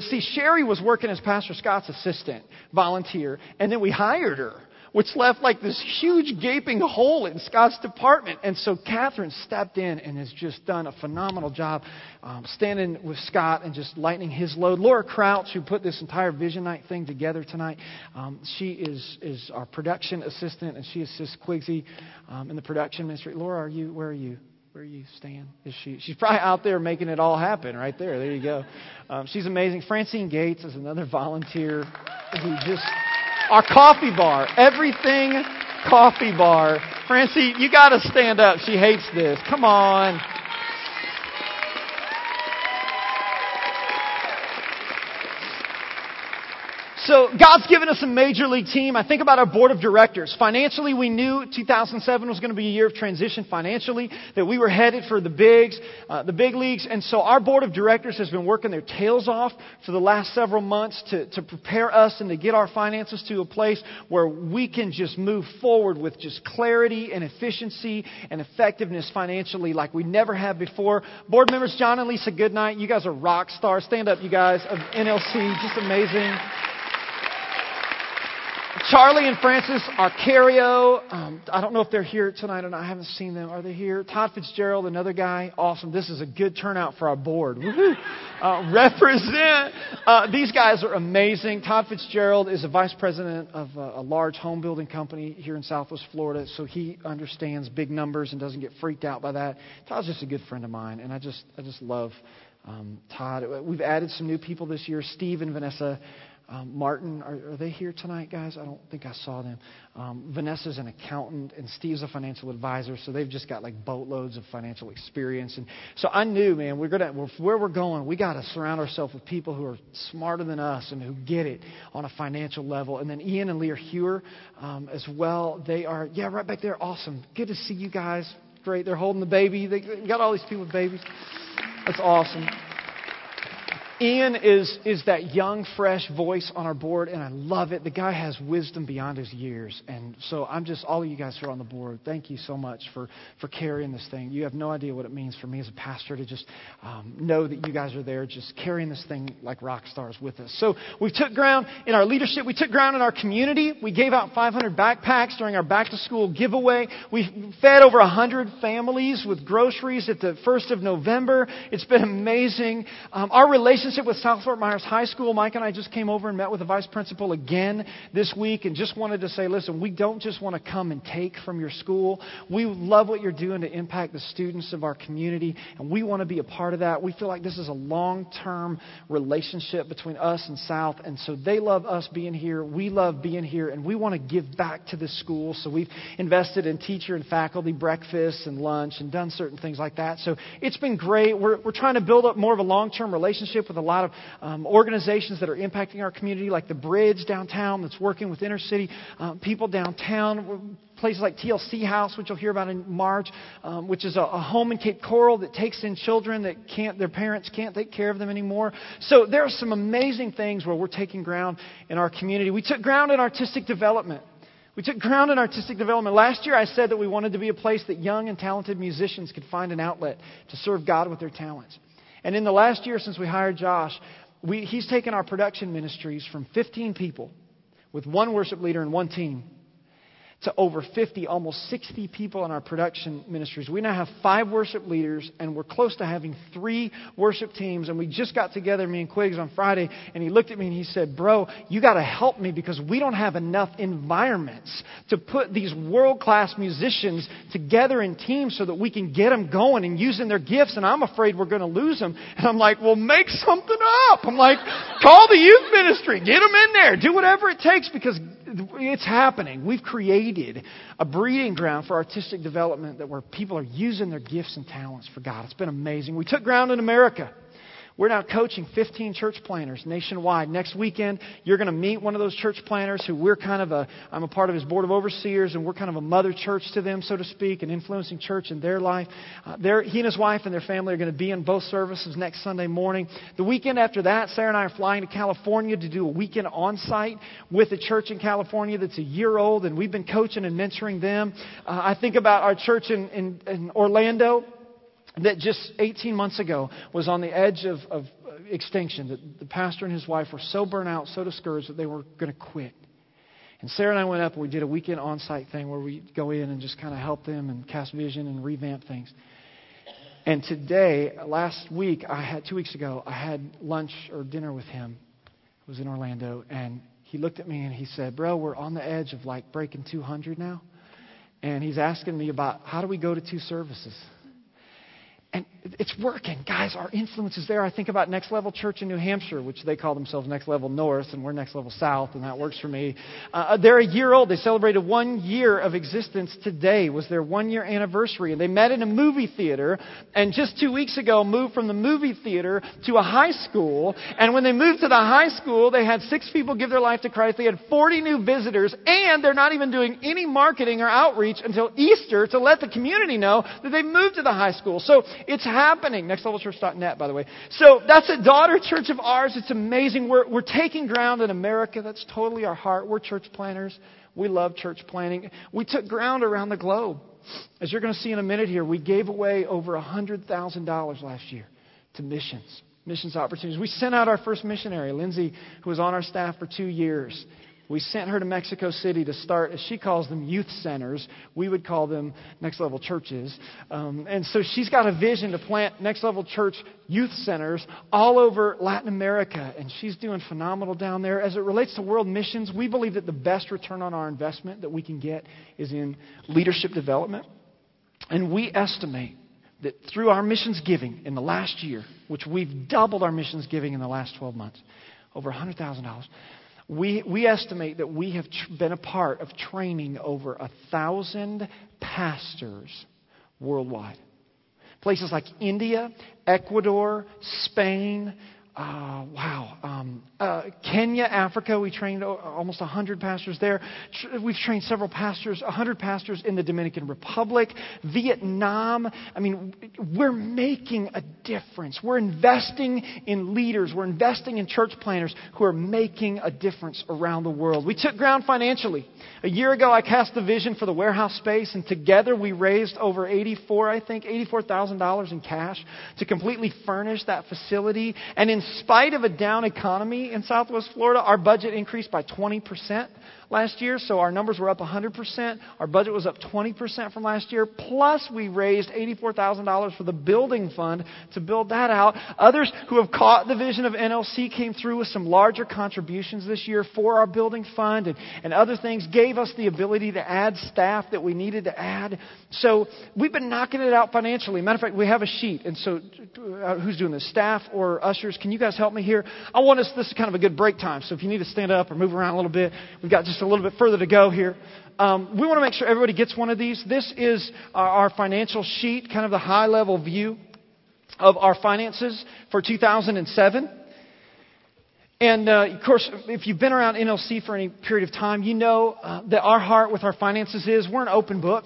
see, Sherry was working as Pastor Scott's assistant, volunteer, and then we hired her which left like this huge gaping hole in Scott's department. And so Catherine stepped in and has just done a phenomenal job um, standing with Scott and just lightening his load. Laura Crouch, who put this entire Vision Night thing together tonight, um, she is, is our production assistant and she assists Quigsy um, in the production ministry. Laura, are you, where are you? Where are you, Stan? Is she? She's probably out there making it all happen right there. There you go. Um, she's amazing. Francine Gates is another volunteer who just our coffee bar. Everything coffee bar. Francie, you got to stand up. She hates this. Come on. So God's given us a major league team. I think about our board of directors. Financially, we knew 2007 was going to be a year of transition financially, that we were headed for the bigs, uh, the big leagues. And so our board of directors has been working their tails off for the last several months to, to prepare us and to get our finances to a place where we can just move forward with just clarity and efficiency and effectiveness financially like we never have before. Board members John and Lisa Goodnight, you guys are rock stars. Stand up, you guys, of NLC. Just amazing. Charley and Frances Arcario. Um, I don't know if they're here tonight or not. I haven't seen them. Are they here? Todd Fitzgerald, another guy. Awesome. This is a good turnout for our board. Uh, represent. Uh, these guys are amazing. Todd Fitzgerald is a vice president of a, a large home building company here in Southwest Florida, so he understands big numbers and doesn't get freaked out by that. Todd's just a good friend of mine, and I just, I just love um, Todd. We've added some new people this year. Steve and Vanessa um, Martin, are, are, they here tonight, guys? I don't think I saw them. Um, Vanessa's an accountant, and Steve's a financial advisor, so they've just got like boatloads of financial experience. And so I knew, man, we're gonna where we're going. We got to surround ourselves with people who are smarter than us and who get it on a financial level. And then Ian and Leah Hewer um, as well. They are, yeah, right back there. Awesome. Good to see you guys. Great. They're holding the baby. They got all these people with babies. That's awesome. Ian is, is that young, fresh voice on our board, and I love it. The guy has wisdom beyond his years. And so I'm just, all of you guys who are on the board, thank you so much for, for carrying this thing. You have no idea what it means for me as a pastor to just um, know that you guys are there, just carrying this thing like rock stars with us. So we took ground in our leadership, we took ground in our community. We gave out 500 backpacks during our back to school giveaway. We fed over 100 families with groceries at the 1st of November. It's been amazing. Um, our relationship relationship with South Fort Myers High School, Mike and I just came over and met with the vice principal again this week and just wanted to say, listen, we don't just want to come and take from your school. We love what you're doing to impact the students of our community, and we want to be a part of that. We feel like this is a long term relationship between us and South, and so they love us being here. We love being here, and we want to give back to this school. So we've invested in teacher and faculty breakfasts and lunch and done certain things like that. So it's been great. We're, we're trying to build up more of a long term relationship with a lot of um, organizations that are impacting our community, like the Bridge downtown that's working with inner city um, people downtown. Places like TLC House, which you'll hear about in March, um, which is a, a, home in Cape Coral that takes in children that can't, their parents can't take care of them anymore. So there are some amazing things where we're taking ground in our community. We took ground in artistic development. We took ground in artistic development. Last year, I said that we wanted to be a place that young and talented musicians could find an outlet to serve God with their talents. And in the last year since we hired Josh, we, he's taken our production ministries from 15 people with one worship leader and one team to over 50, almost 60 people in our production ministries. We now have five worship leaders, and we're close to having three worship teams. And we just got together, me and Quigs, on Friday, and he looked at me and he said, Bro, you got to help me because we don't have enough environments to put these world class musicians together in teams so that we can get them going and using their gifts. And I'm afraid we're going to lose them. And I'm like, Well, make something up. I'm like, Call the youth ministry, get them in there, do whatever it takes because it's happening. We've created a breeding ground for artistic development that where people are using their gifts and talents for God. It's been amazing. We took ground in America. We're now coaching 15 church planters nationwide. Next weekend, you're going to meet one of those church planters who we're kind of a, I'm a part of his board of overseers, and we're kind of a mother church to them, so to speak, an influencing church in their life. Uh, he and his wife and their family are going to be in both services next Sunday morning. The weekend after that, Sarah and I are flying to California to do a weekend on site with a church in California that's a year old, and we've been coaching and mentoring them. Uh, I think about our church in, in, in Orlando that just 18 months ago was on the edge of, of uh, extinction. That the pastor and his wife were so burnt out, so discouraged that they were going to quit. And Sarah and I went up and we did a weekend on site thing where we go in and just kind of help them and cast vision and revamp things. And today, last week, I had two weeks ago, I had lunch or dinner with him. I was in Orlando, and he looked at me and he said, "Bro, we're on the edge of like breaking 200 now." And he's asking me about how do we go to two services. And it's working. Guys, our influence is there. I think about Next Level Church in New Hampshire, which they call themselves Next Level North, and we're Next Level South, and that works for me. Uh, they're a year old. They celebrated one year of existence today, was their one year anniversary. And they met in a movie theater, and just two weeks ago moved from the movie theater to a high school. And when they moved to the high school, they had six people give their life to Christ. They had 40 new visitors, and they're not even doing any marketing or outreach until Easter to let the community know that they've moved to the high school. So it's happening. NextLevelChurch.net, by the way. So that's a daughter church of ours. It's amazing. We're, we're taking ground in America. That's totally our heart. We're church planters. We love church planting. We took ground around the globe. As you're going to see in a minute here, we gave away over $100,000 last year to missions, missions opportunities. We sent out our first missionary, Lindsay, who was on our staff for two years. We sent her to Mexico City to start, as she calls them, youth centers. We would call them next level churches. Um, and so she's got a vision to plant next level church youth centers all over Latin America. And she's doing phenomenal down there. As it relates to world missions, we believe that the best return on our investment that we can get is in leadership development. And we estimate that through our missions giving in the last year, which we've doubled our missions giving in the last 12 months, over $100,000 we, we estimate that we have tr- been a part of training over a thousand pastors worldwide. Places like India, Ecuador, Spain, uh. Kenya, Africa, we trained almost 100 pastors there. We've trained several pastors, 100 pastors in the Dominican Republic, Vietnam. I mean, we're making a difference. We're investing in leaders, we're investing in church planters who are making a difference around the world. We took ground financially. A year ago, I cast the vision for the warehouse space, and together we raised over 84, I think, $84,000 in cash to completely furnish that facility. And in spite of a down economy in Southwest Florida, our budget increased by 20% last year, so our numbers were up 100%. Our budget was up 20% from last year. Plus, we raised $84,000 for the building fund to build that out. Others who have caught the vision of NLC came through with some larger contributions this year for our building fund and, and other things, gave us the ability to add staff that we needed to add. So we've been knocking it out financially. Matter of fact, we have a sheet, and so uh, who's doing this? Staff or ushers? Can you guys help me here? I want us, this is kind of a good break time, so if you need to stand up or move around a little bit, we've got just just a little bit further to go here. Um, we want to make sure everybody gets one of these. This is our, our financial sheet, kind of the high level view of our finances for 2007. And uh, of course, if you've been around NLC for any period of time, you know uh, that our heart with our finances is we're an open book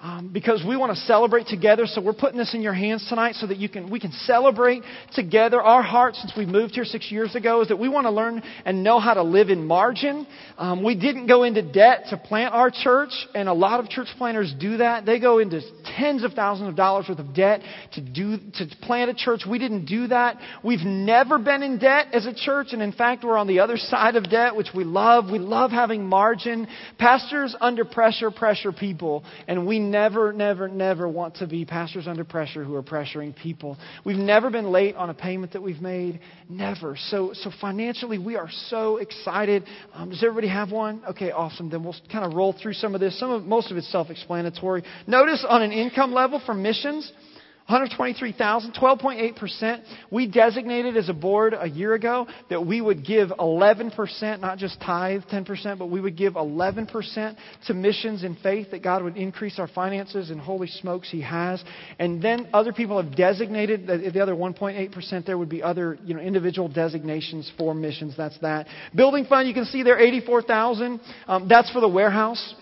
um, because we want to celebrate together. So we're putting this in your hands tonight so that you can we can celebrate together. Our heart, since we moved here six years ago, is that we want to learn and know how to live in margin. Um, we didn't go into debt to plant our church, and a lot of church planters do that. They go into tens of thousands of dollars worth of debt to do to plant a church. We didn't do that. We've never been in debt as a church, and in fact, we're on the other side of debt, which we love. We love having margin. Pastors under pressure pressure people, and we never, never, never want to be pastors under pressure who are pressuring people. We've never been late on a payment that we've made. Never. So, so financially, we are so excited. Um, does everybody have one? Okay, awesome. Then we'll kind of roll through some of this. Some of, most of it's self-explanatory. Notice on an income level for missions, 123,000, 12.8%. We designated as a board a year ago that we would give 11%, not just tithe 10%, but we would give 11% to missions and faith, that God would increase our finances, and holy smokes, He has. And then other people have designated the, the other 1.8% there would be other you know, individual designations for missions. That's that. Building fund, you can see there 84,000. Um, that's for the warehouse.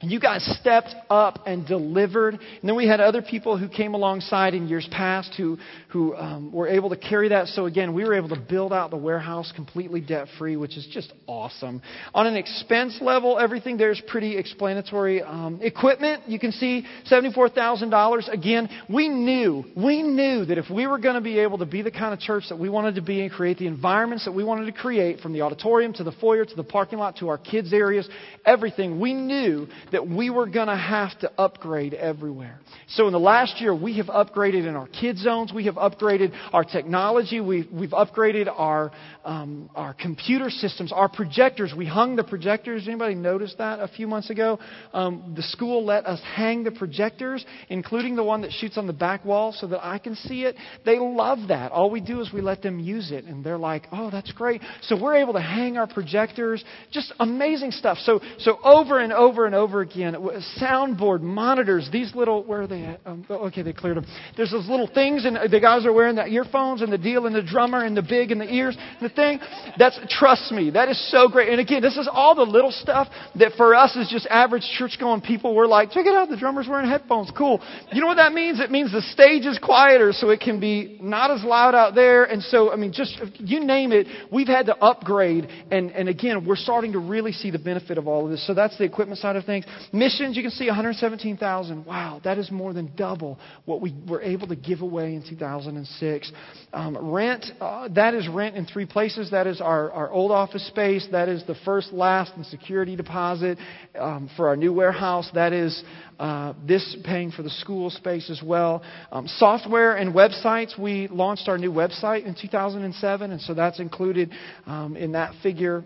You guys stepped up and delivered. And then we had other people who came alongside in years past who, who um, were able to carry that. So, again, we were able to build out the warehouse completely debt free, which is just awesome. On an expense level, everything there is pretty explanatory. Um, equipment, you can see $74,000. Again, we knew, we knew that if we were going to be able to be the kind of church that we wanted to be and create the environments that we wanted to create from the auditorium to the foyer to the parking lot to our kids' areas, everything, we knew that we were going to have to upgrade everywhere. So in the last year, we have upgraded in our kid zones. We have upgraded our technology. We've, we've upgraded our, um, our computer systems, our projectors. We hung the projectors. Anybody notice that a few months ago? Um, the school let us hang the projectors, including the one that shoots on the back wall so that I can see it. They love that. All we do is we let them use it, and they're like, oh, that's great. So we're able to hang our projectors. Just amazing stuff. So, so over and over and over again, soundboard monitors, these little, where are they at? Um, oh, okay, they cleared them. There's those little things, and the guys are wearing the earphones and the deal and the drummer and the big and the ears and the thing. That's, trust me, that is so great. And again, this is all the little stuff that for us is just average church going people. We're like, check it out, the drummer's wearing headphones. Cool. You know what that means? It means the stage is quieter so it can be not as loud out there. And so, I mean, just, you name it, we've had to upgrade. And, and again, we're starting to really see the benefit of all of this. So that's the equipment side of things. Missions, you can see 117,000. Wow, that is more than double what we were able to give away in 2006. Um, rent, uh, that is rent in three places. That is our, our old office space. That is the first, last, and security deposit um, for our new warehouse. That is uh, this paying for the school space as well. Um, software and websites, we launched our new website in 2007, and so that's included um, in that figure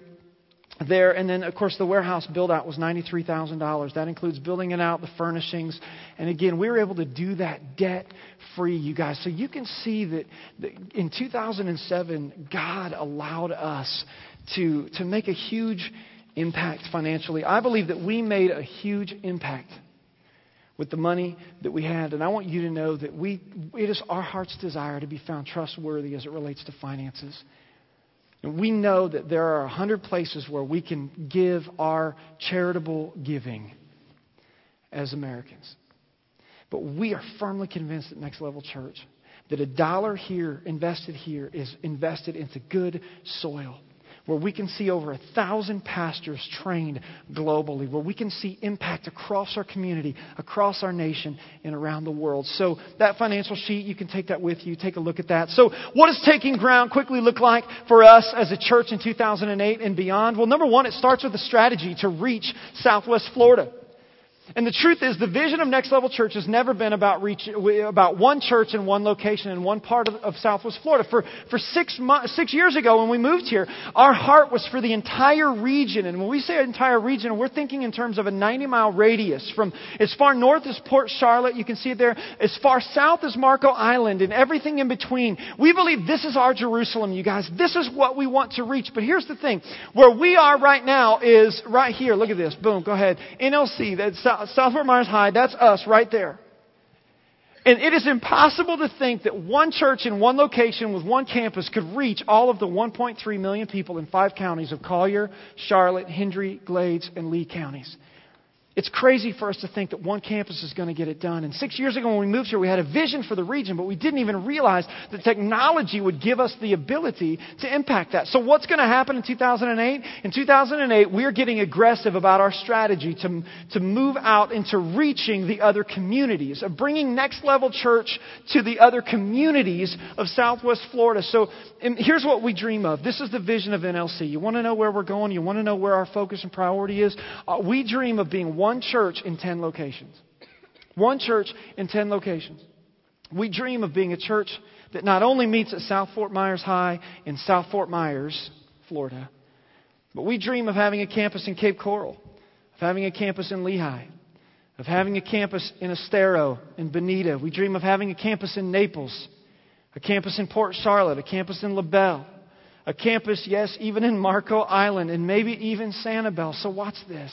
there. And then, of course, the warehouse build out was $93,000. That includes building it out, the furnishings. And again, we were able to do that debt free, you guys. So you can see that, in 2007, God allowed us to, to make a huge impact financially. I believe that we made a huge impact with the money that we had. And I want you to know that we, it is our heart's desire to be found trustworthy as it relates to finances. And we know that there are a hundred places where we can give our charitable giving as Americans. But we are firmly convinced at Next Level Church that a dollar here invested here is invested into good soil where we can see over a thousand pastors trained globally, where we can see impact across our community, across our nation, and around the world. So, that financial sheet, you can take that with you. Take a look at that. So, what does taking ground quickly look like for us as a church in 2008 and beyond? Well, number one, it starts with a strategy to reach Southwest Florida. And the truth is, the vision of Next Level Church has never been about, reach, about one church in one location in one part of, of Southwest Florida. For, for six, months, six years ago, when we moved here, our heart was for the entire region. And when we say entire region, we're thinking in terms of a 90 mile radius from as far north as Port Charlotte, you can see it there, as far south as Marco Island, and everything in between. We believe this is our Jerusalem, you guys. This is what we want to reach. But here's the thing where we are right now is right here. Look at this. Boom, go ahead. NLC, that's uh, Fort Myers High, that's us right there. And it is impossible to think that one church in one location with one campus could reach all of the 1.3 million people in five counties of Collier, Charlotte, Hendry, Glades, and Lee counties. It's crazy for us to think that one campus is going to get it done. And six years ago when we moved here, we had a vision for the region, but we didn't even realize that technology would give us the ability to impact that. So what's going to happen in 2008? In 2008, we're getting aggressive about our strategy to, to move out into reaching the other communities, of bringing next level church to the other communities of Southwest Florida. So here's what we dream of. This is the vision of NLC. You want to know where we're going? You want to know where our focus and priority is? Uh, we dream of being one church in 10 locations. One church in 10 locations. We dream of being a church that not only meets at South Fort Myers High in South Fort Myers, Florida, but we dream of having a campus in Cape Coral, of having a campus in Lehigh, of having a campus in Estero, in Bonita. We dream of having a campus in Naples, a campus in Port Charlotte, a campus in LaBelle, a campus, yes, even in Marco Island, and maybe even Sanibel. So, watch this.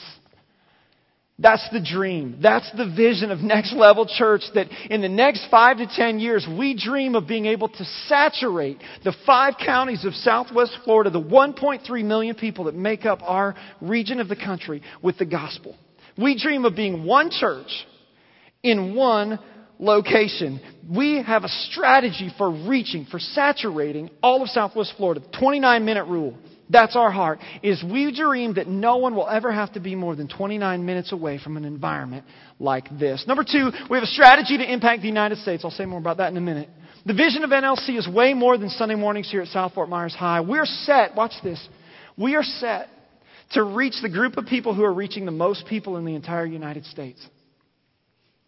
That's the dream. That's the vision of Next Level Church that in the next five to ten years, we dream of being able to saturate the five counties of Southwest Florida, the 1.3 million people that make up our region of the country, with the gospel. We dream of being one church in one location. We have a strategy for reaching, for saturating all of Southwest Florida. 29 minute rule. That's our heart. Is we dream that no one will ever have to be more than 29 minutes away from an environment like this. Number two, we have a strategy to impact the United States. I'll say more about that in a minute. The vision of NLC is way more than Sunday mornings here at South Fort Myers High. We're set, watch this, we are set to reach the group of people who are reaching the most people in the entire United States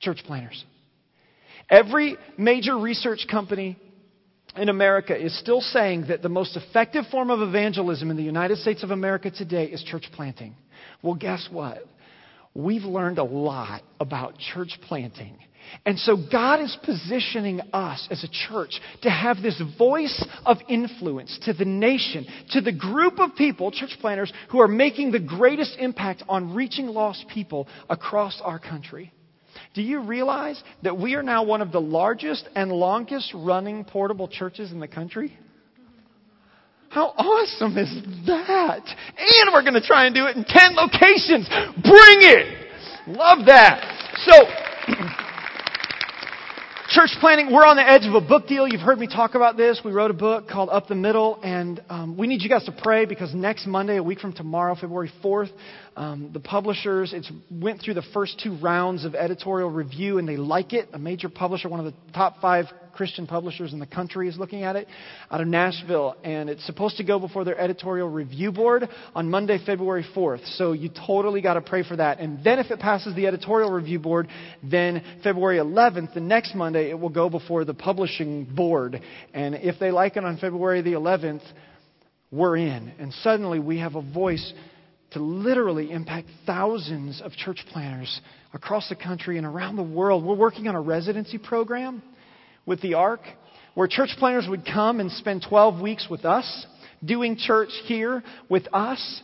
church planters. Every major research company in America is still saying that the most effective form of evangelism in the United States of America today is church planting. Well, guess what? We've learned a lot about church planting. And so God is positioning us as a church to have this voice of influence to the nation, to the group of people, church planters, who are making the greatest impact on reaching lost people across our country. Do you realize that we are now one of the largest and longest running portable churches in the country? How awesome is that? And we're going to try and do it in 10 locations. Bring it! Love that. So, church planting, we're on the edge of a book deal. You've heard me talk about this. We wrote a book called Up the Middle, and um, we need you guys to pray because next Monday, a week from tomorrow, February 4th, um, the publishers, it's went through the first two rounds of editorial review, and they like it. A major publisher, one of the top five Christian publishers in the country is looking at it out of Nashville. And it's supposed to go before their editorial review board on Monday, February 4th. So you totally got to pray for that. And then if it passes the editorial review board, then February 11th, the next Monday, it will go before the publishing board. And if they like it on February the 11th, we're in. And suddenly we have a voice to literally impact thousands of church planters across the country and around the world. We're working on a residency program with the ARC, where church planters would come and spend 12 weeks with us, doing church here with us.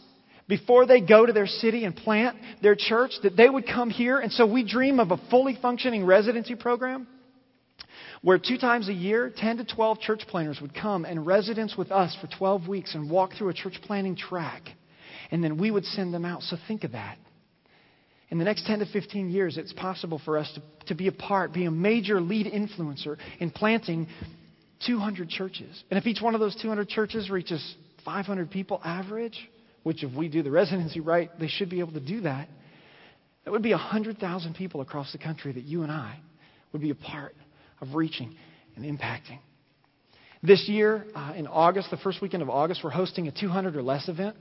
Before they go to their city and plant their church, that they would come here. And so we dream of a fully functioning residency program where two times a year, 10 to 12 church planters would come and residence with us for 12 weeks and walk through a church planting track. And then we would send them out. So think of that. In the next 10 to 15 years, it's possible for us to, to be a part, be a major lead influencer in planting 200 churches. And if each one of those 200 churches reaches 500 people average, which if we do the residency right, they should be able to do that, that would be 100,000 people across the country that you and I would be a part of reaching and impacting. This year, uh, in August, the first weekend of August, we're hosting a 200 or less event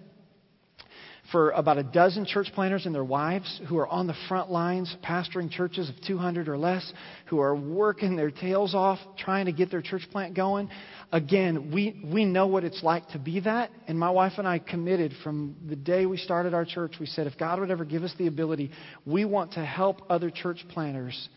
for about a dozen church planters and their wives who are on the front lines pastoring churches of 200 or less, who are working their tails off trying to get their church plant going. Again, we, we know what it's like to be that. And my wife and I committed from the day we started our church, we said, if God would ever give us the ability, we want to help other church planters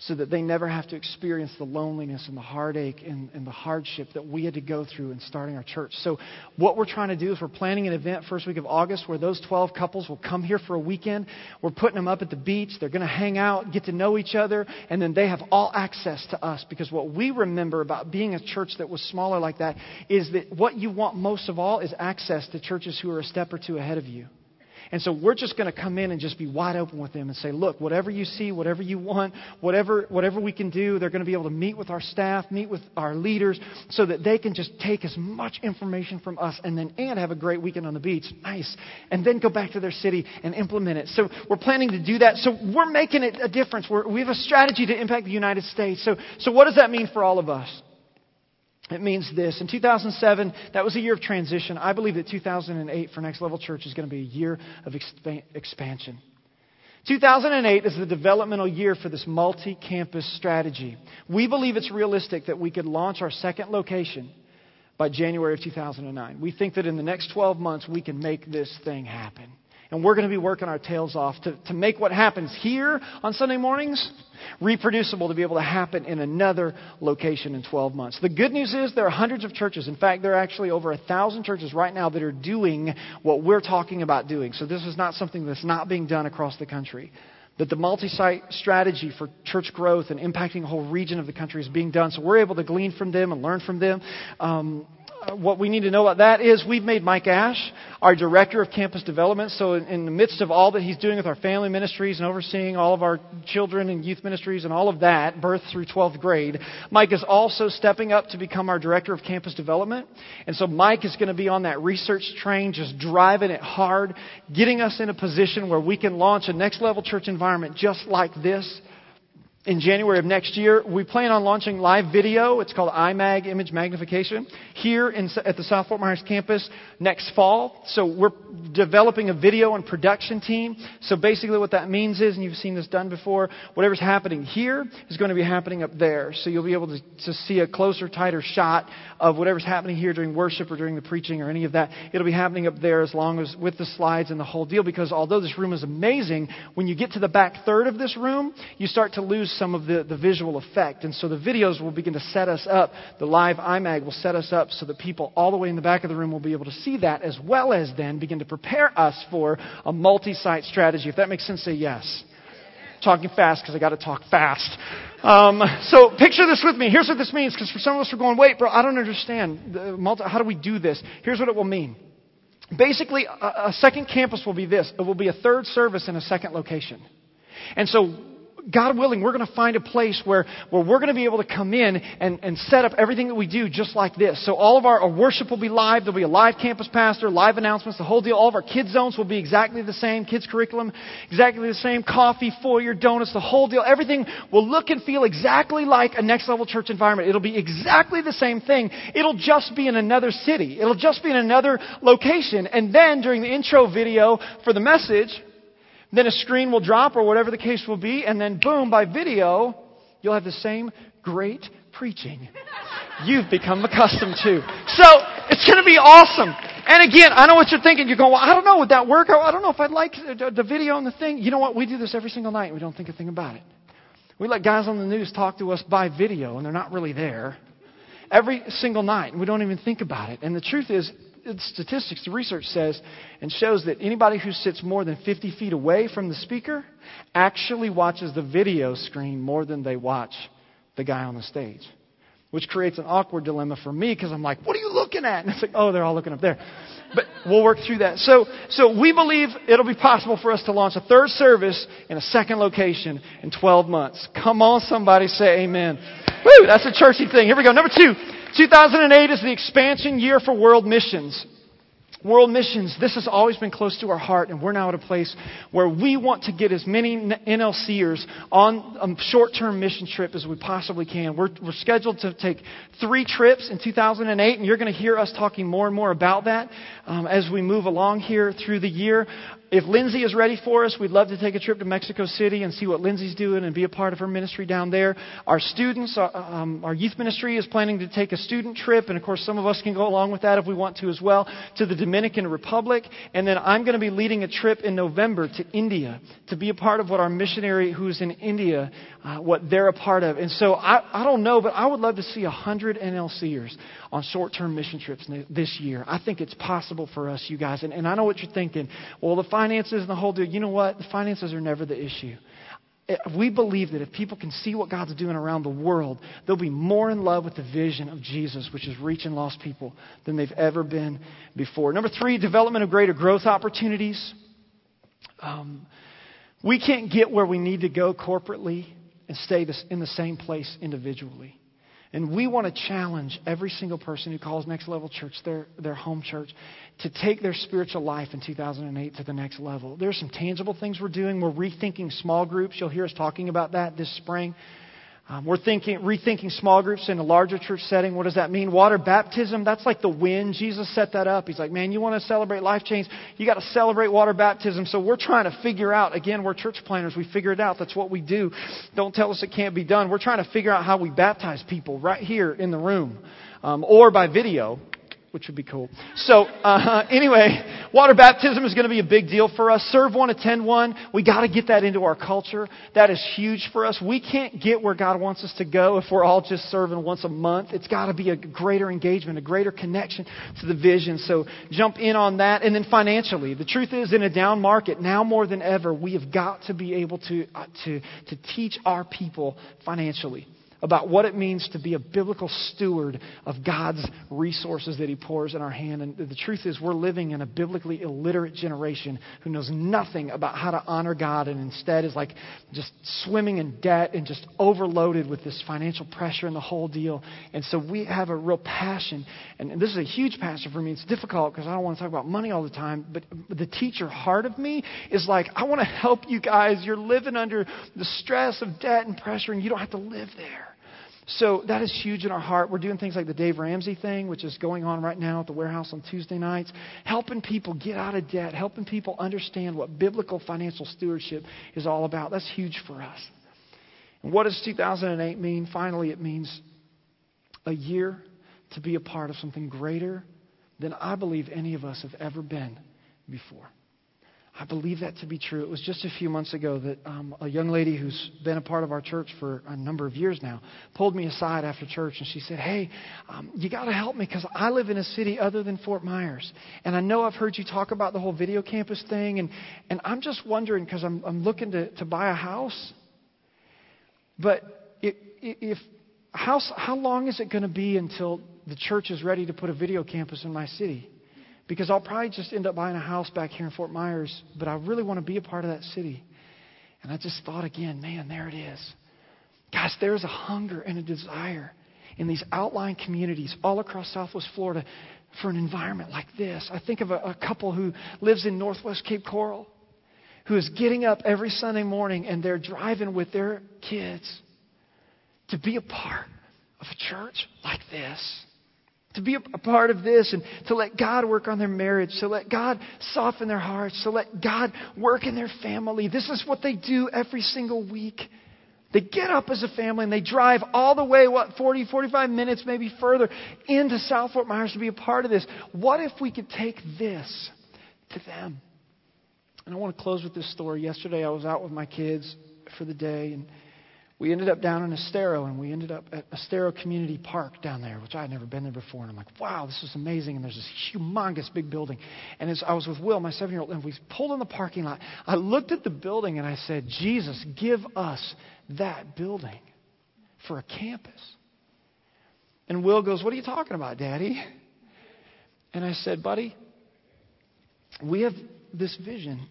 so that they never have to experience the loneliness and the heartache and, and, the hardship that we had to go through in starting our church. So, what we're trying to do is we're planning an event first week of August where those 12 couples will come here for a weekend. We're putting them up at the beach. They're going to hang out, get to know each other, and then they have all access to us because what we remember about being a church that was smaller like that is that what you want most of all is access to churches who are a step or two ahead of you. And so we're just going to come in and just be wide open with them and say, look, whatever you see, whatever you want, whatever, whatever we can do, they're going to be able to meet with our staff, meet with our leaders, so that they can just take as much information from us and then and have a great weekend on the beach. Nice. And then go back to their city and implement it. So we're planning to do that. So we're making it a difference. We're, we have a strategy to impact the United States. So, so what does that mean for all of us? It means this. In 2007, that was a year of transition. I believe that 2008 for Next Level Church is going to be a year of exp- expansion. 2008 is the developmental year for this multi campus strategy. We believe it's realistic that we could launch our second location by January of 2009. We think that in the next 12 months we can make this thing happen. And we're going to be working our tails off to, to make what happens here on Sunday mornings reproducible to be able to happen in another location in 12 months. The good news is there are hundreds of churches. In fact, there are actually over a thousand churches right now that are doing what we're talking about doing. So this is not something that's not being done across the country. That the multi site strategy for church growth and impacting a whole region of the country is being done. So we're able to glean from them and learn from them. Um, Uh, what we need to know about that is we've made Mike Ash our director of campus development. So, in, in, the midst of all that he's doing with our family ministries and overseeing all of our children and youth ministries and all of that, birth through 12th grade, Mike is also stepping up to become our director of campus development. And so, Mike is going to be on that research train, just driving it hard, getting us in a position where we can launch a next level church environment just like this in January of next year, we plan on launching live video. It's called iMag Image Magnification here in, at the South Fort Myers campus next fall. So we're developing a video and production team. So basically, what that means is, and you've seen this done before, whatever's happening here is going to be happening up there. So you'll be able to, to see a closer, tighter shot of whatever's happening here during worship or during the preaching or any of that. It'll be happening up there as long as with the slides and the whole deal. Because although this room is amazing, when you get to the back third of this room, you start to lose some of the, the visual effect. And so the videos will begin to set us up. The live iMag will set us up so that people all the way in the back of the room will be able to see that as well as then begin to prepare us for a multi site strategy. If that makes sense, say yes. Talking fast because I got to talk fast. Um, so picture this with me. Here's what this means because for some of us we're going, wait, bro, I don't understand. Multi- how do we do this? Here's what it will mean. Basically, a, a second campus will be this. It will be a third service in a second location. And so God willing, we're going to find a place where, where we're going to be able to come in and, and set up everything that we do just like this. So all of our, our, worship will be live. There'll be a live campus pastor, live announcements, the whole deal. All of our kids zones will be exactly the same. Kids curriculum, exactly the same. Coffee, foyer, donuts, the whole deal. Everything will look and feel exactly like a next level church environment. It'll be exactly the same thing. It'll just be in another city. It'll just be in another location. And then during the intro video for the message, then a screen will drop or whatever the case will be, and then boom, by video, you'll have the same great preaching you've become accustomed to. So it's going to be awesome. And again, I know what you're thinking. You're going, well, I don't know, would that work? I don't know if I'd like the video and the thing. You know what? We do this every single night and we don't think a thing about it. We let guys on the news talk to us by video and they're not really there. Every single night and we don't even think about it. And the truth is, statistics, the research says, and shows that anybody who sits more than 50 feet away from the speaker actually watches the video screen more than they watch the guy on the stage. Which creates an awkward dilemma for me because I'm like, what are you looking at? And it's like, oh, they're all looking up there. But we'll work through that. So, so we believe it'll be possible for us to launch a third service in a second location in 12 months. Come on, somebody say amen. Woo, that's a churchy thing. Here we go. Number two, 2008 is the expansion year for world missions. World missions, this has always been close to our heart, and we're now at a place where we want to get as many NLCers on a short term mission trip as we possibly can. We're, we're scheduled to take three trips in 2008, and you're going to hear us talking more and more about that um, as we move along here through the year if Lindsay is ready for us, we'd love to take a trip to Mexico City and see what Lindsay's doing and be a part of her ministry down there. Our students, uh, um, our youth ministry is planning to take a student trip, and of course, some of us can go along with that if we want to as well, to the Dominican Republic. And then I'm going to be leading a trip in November to India to be a part of what our missionary who's in India, uh, what they're a part of. And so I, I don't know, but I would love to see a hundred NLCers on short term mission trips this year. I think it's possible for us, you guys. And, and I know what you're thinking. Well, the finances and the whole deal. You know what? The finances are never the issue. We believe that if people can see what God's doing around the world, they'll be more in love with the vision of Jesus, which is reaching lost people, than they've ever been before. Number three, development of greater growth opportunities. Um, we can't get where we need to go corporately and stay in the same place individually. And we want to challenge every single person who calls Next Level Church their, their home church to take their spiritual life in 2008 to the next level. There are some tangible things we're doing. We're rethinking small groups. You'll hear us talking about that this spring. Um, we're thinking, rethinking small groups in a larger church setting. What does that mean? Water baptism, that's like the win. Jesus set that up. He's like, man, you want to celebrate life change? You got to celebrate water baptism. So we're trying to figure out, again, we're church planters. We figure it out. That's what we do. Don't tell us it can't be done. We're trying to figure out how we baptize people right here in the room um, or by video which would be cool. So, uh, anyway, Water baptism is going to be a big deal for us. Serve one, attend one. We got to get that into our culture. That is huge for us. We can't get where God wants us to go if we're all just serving once a month. It's got to be a greater engagement, a greater connection to the vision. So jump in on that. And then financially, the truth is in a down market, now more than ever, we have got to be able to, uh, to, to teach our people financially about what it means to be a biblical steward of God's resources that He pours in our hand. And the truth is, we're living in a biblically illiterate generation who knows nothing about how to honor God and instead is like just swimming in debt and just overloaded with this financial pressure and the whole deal. And so we have a real passion. And this is a huge passion for me. It's difficult because I don't want to talk about money all the time. But the teacher heart of me is like, I want to help you guys. You're living under the stress of debt and pressure, and you don't have to live there. So that is huge in our heart. We're doing things like the Dave Ramsey thing, which is going on right now at the warehouse on Tuesday nights, helping people get out of debt, helping people understand what biblical financial stewardship is all about. That's huge for us. And what does 2008 mean? Finally, it means a year to be a part of something greater than I believe any of us have ever been before. I believe that to be true. It was just a few months ago that um, a young lady who's been a part of our church for a number of years now pulled me aside after church and she said, Hey, um, you got to help me because I live in a city other than Fort Myers. And I know I've heard you talk about the whole video campus thing. And, and I'm just wondering because I'm, I'm looking to, to buy a house. But if, if how, how long is it going to be until the church is ready to put a video campus in my city? Because I'll probably just end up buying a house back here in Fort Myers, but I really want to be a part of that city. And I just thought again, man, there it is. Guys, there's a hunger and a desire in these outlying communities all across Southwest Florida for an environment like this. I think of a, a couple who lives in Northwest Cape Coral who is getting up every Sunday morning and they're driving with their kids to be a part of a church like this to be a part of this and to let God work on their marriage, to let God soften their hearts, to let God work in their family. This is what they do every single week. They get up as a family and they drive all the way, what, 40, 45 minutes, maybe further, into South Fort Myers to be a part of this. What if we could take this to them? And I want to close with this story. Yesterday I was out with my kids for the day and we ended up down in Estero, and we ended up at Estero Community Park down there, which I had never been there before. And I'm like, wow, this is amazing. And there's this humongous big building. And as I was with Will, my seven year old, and we pulled in the parking lot, I looked at the building and I said, Jesus, give us that building for a campus. And Will goes, What are you talking about, Daddy? And I said, Buddy, we have this vision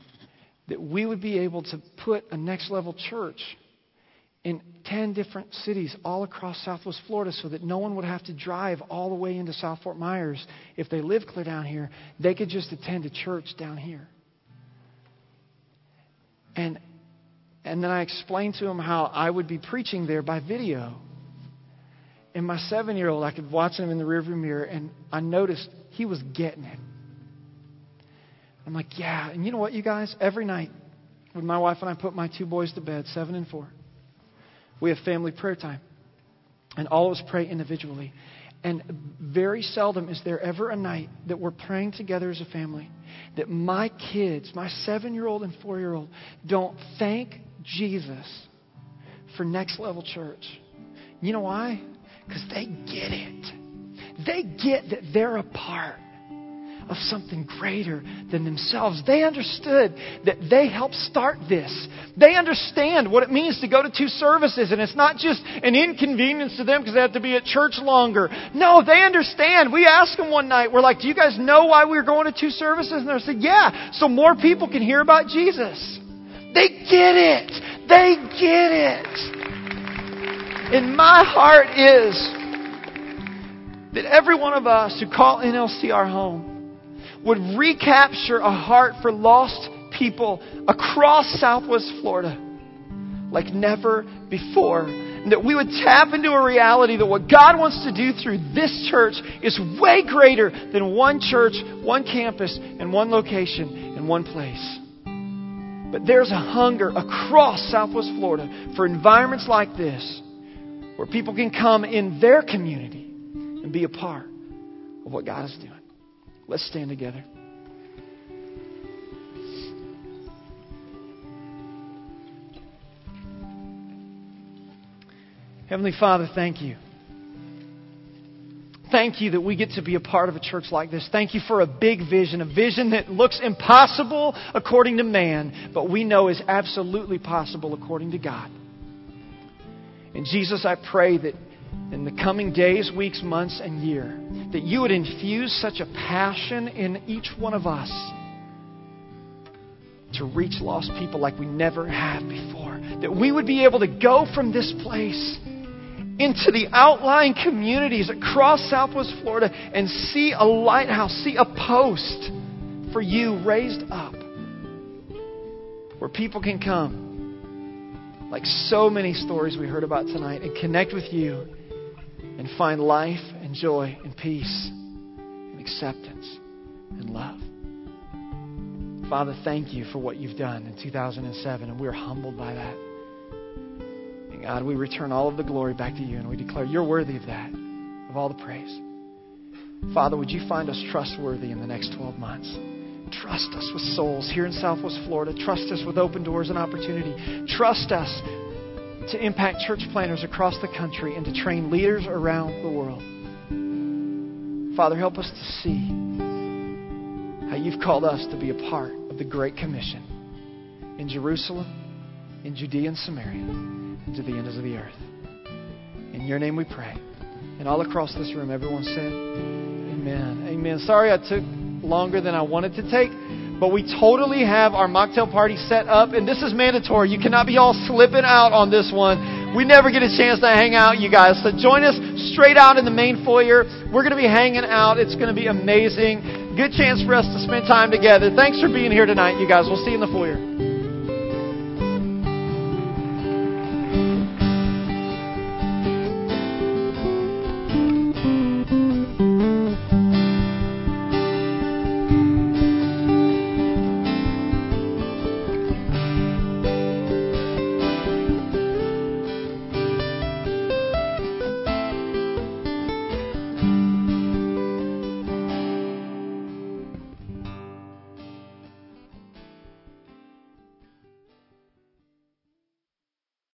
that we would be able to put a next level church in 10 different cities all across southwest Florida so that no one would have to drive all the way into South Fort Myers if they live clear down here. They could just attend a church down here. And, and then I explained to him how I would be preaching there by video. And my seven year old, I could watch him in the rearview mirror, and I noticed he was getting it. I'm like, yeah. And you know what, you guys? Every night, when my wife and I put my two boys to bed, seven and four, we have family prayer time. And all of us pray individually. And very seldom is there ever a night that we're praying together as a family that my kids, my seven year old and four year old, don't thank Jesus for Next Level Church. You know why? Because they get it. They get that they're a part of something greater than themselves. They understood that they helped start this. They understand what it means to go to two services, and it's not just an inconvenience to them because they have to be at church longer. No, they understand. We asked them one night, we're like, Do you guys know why we we're going to two services? And they said, Yeah, so more people can hear about Jesus. They get it. They get it. And my heart is that every one of us who call NLC our home would recapture a heart for lost people across Southwest Florida like never before. And that we would tap into a reality that what God wants to do through this church is way greater than one church, one campus, and one location in one place. But there's a hunger across Southwest Florida for environments like this where people can come in their community and be a part of what God is doing. Let's stand together. Heavenly Father, thank you. Thank you that we get to be a part of a church like this. Thank you for a big vision, a vision that looks impossible according to man, but we know is absolutely possible according to God. And Jesus, I pray that in the coming days, weeks, months, and year, that you would infuse such a passion in each one of us to reach lost people like we never have before. That we would be able to go from this place into the outlying communities across Southwest Florida and see a lighthouse, see a post for you raised up where people can come, like so many stories we heard about tonight, and connect with you and find life and joy and peace and acceptance and love. Father, thank you for what you've done in 2007, and we're humbled by that. And God, we return all of the glory back to you, and we declare you're worthy of that, of all the praise. Father, would you find us trustworthy in the next 12 months? Trust us with souls here in Southwest Florida. Trust us with open doors and opportunity. Trust us to impact church planters across the country and to train leaders around the world. Father, help us to see how you've called us to be a part of the Great Commission in Jerusalem, in Judea and Samaria, and to the ends of the earth. In your name we pray. And all across this room, everyone said, Amen. Amen. Sorry I took longer than I wanted to take. But we totally have our mocktail party set up, and this is mandatory. You cannot be all slipping out on this one. We never get a chance to hang out, you guys. So join us straight out in the main foyer. We're going to be hanging out. It's going to be amazing. Good chance for us to spend time together. Thanks for being here tonight, you guys. We'll see you in the foyer.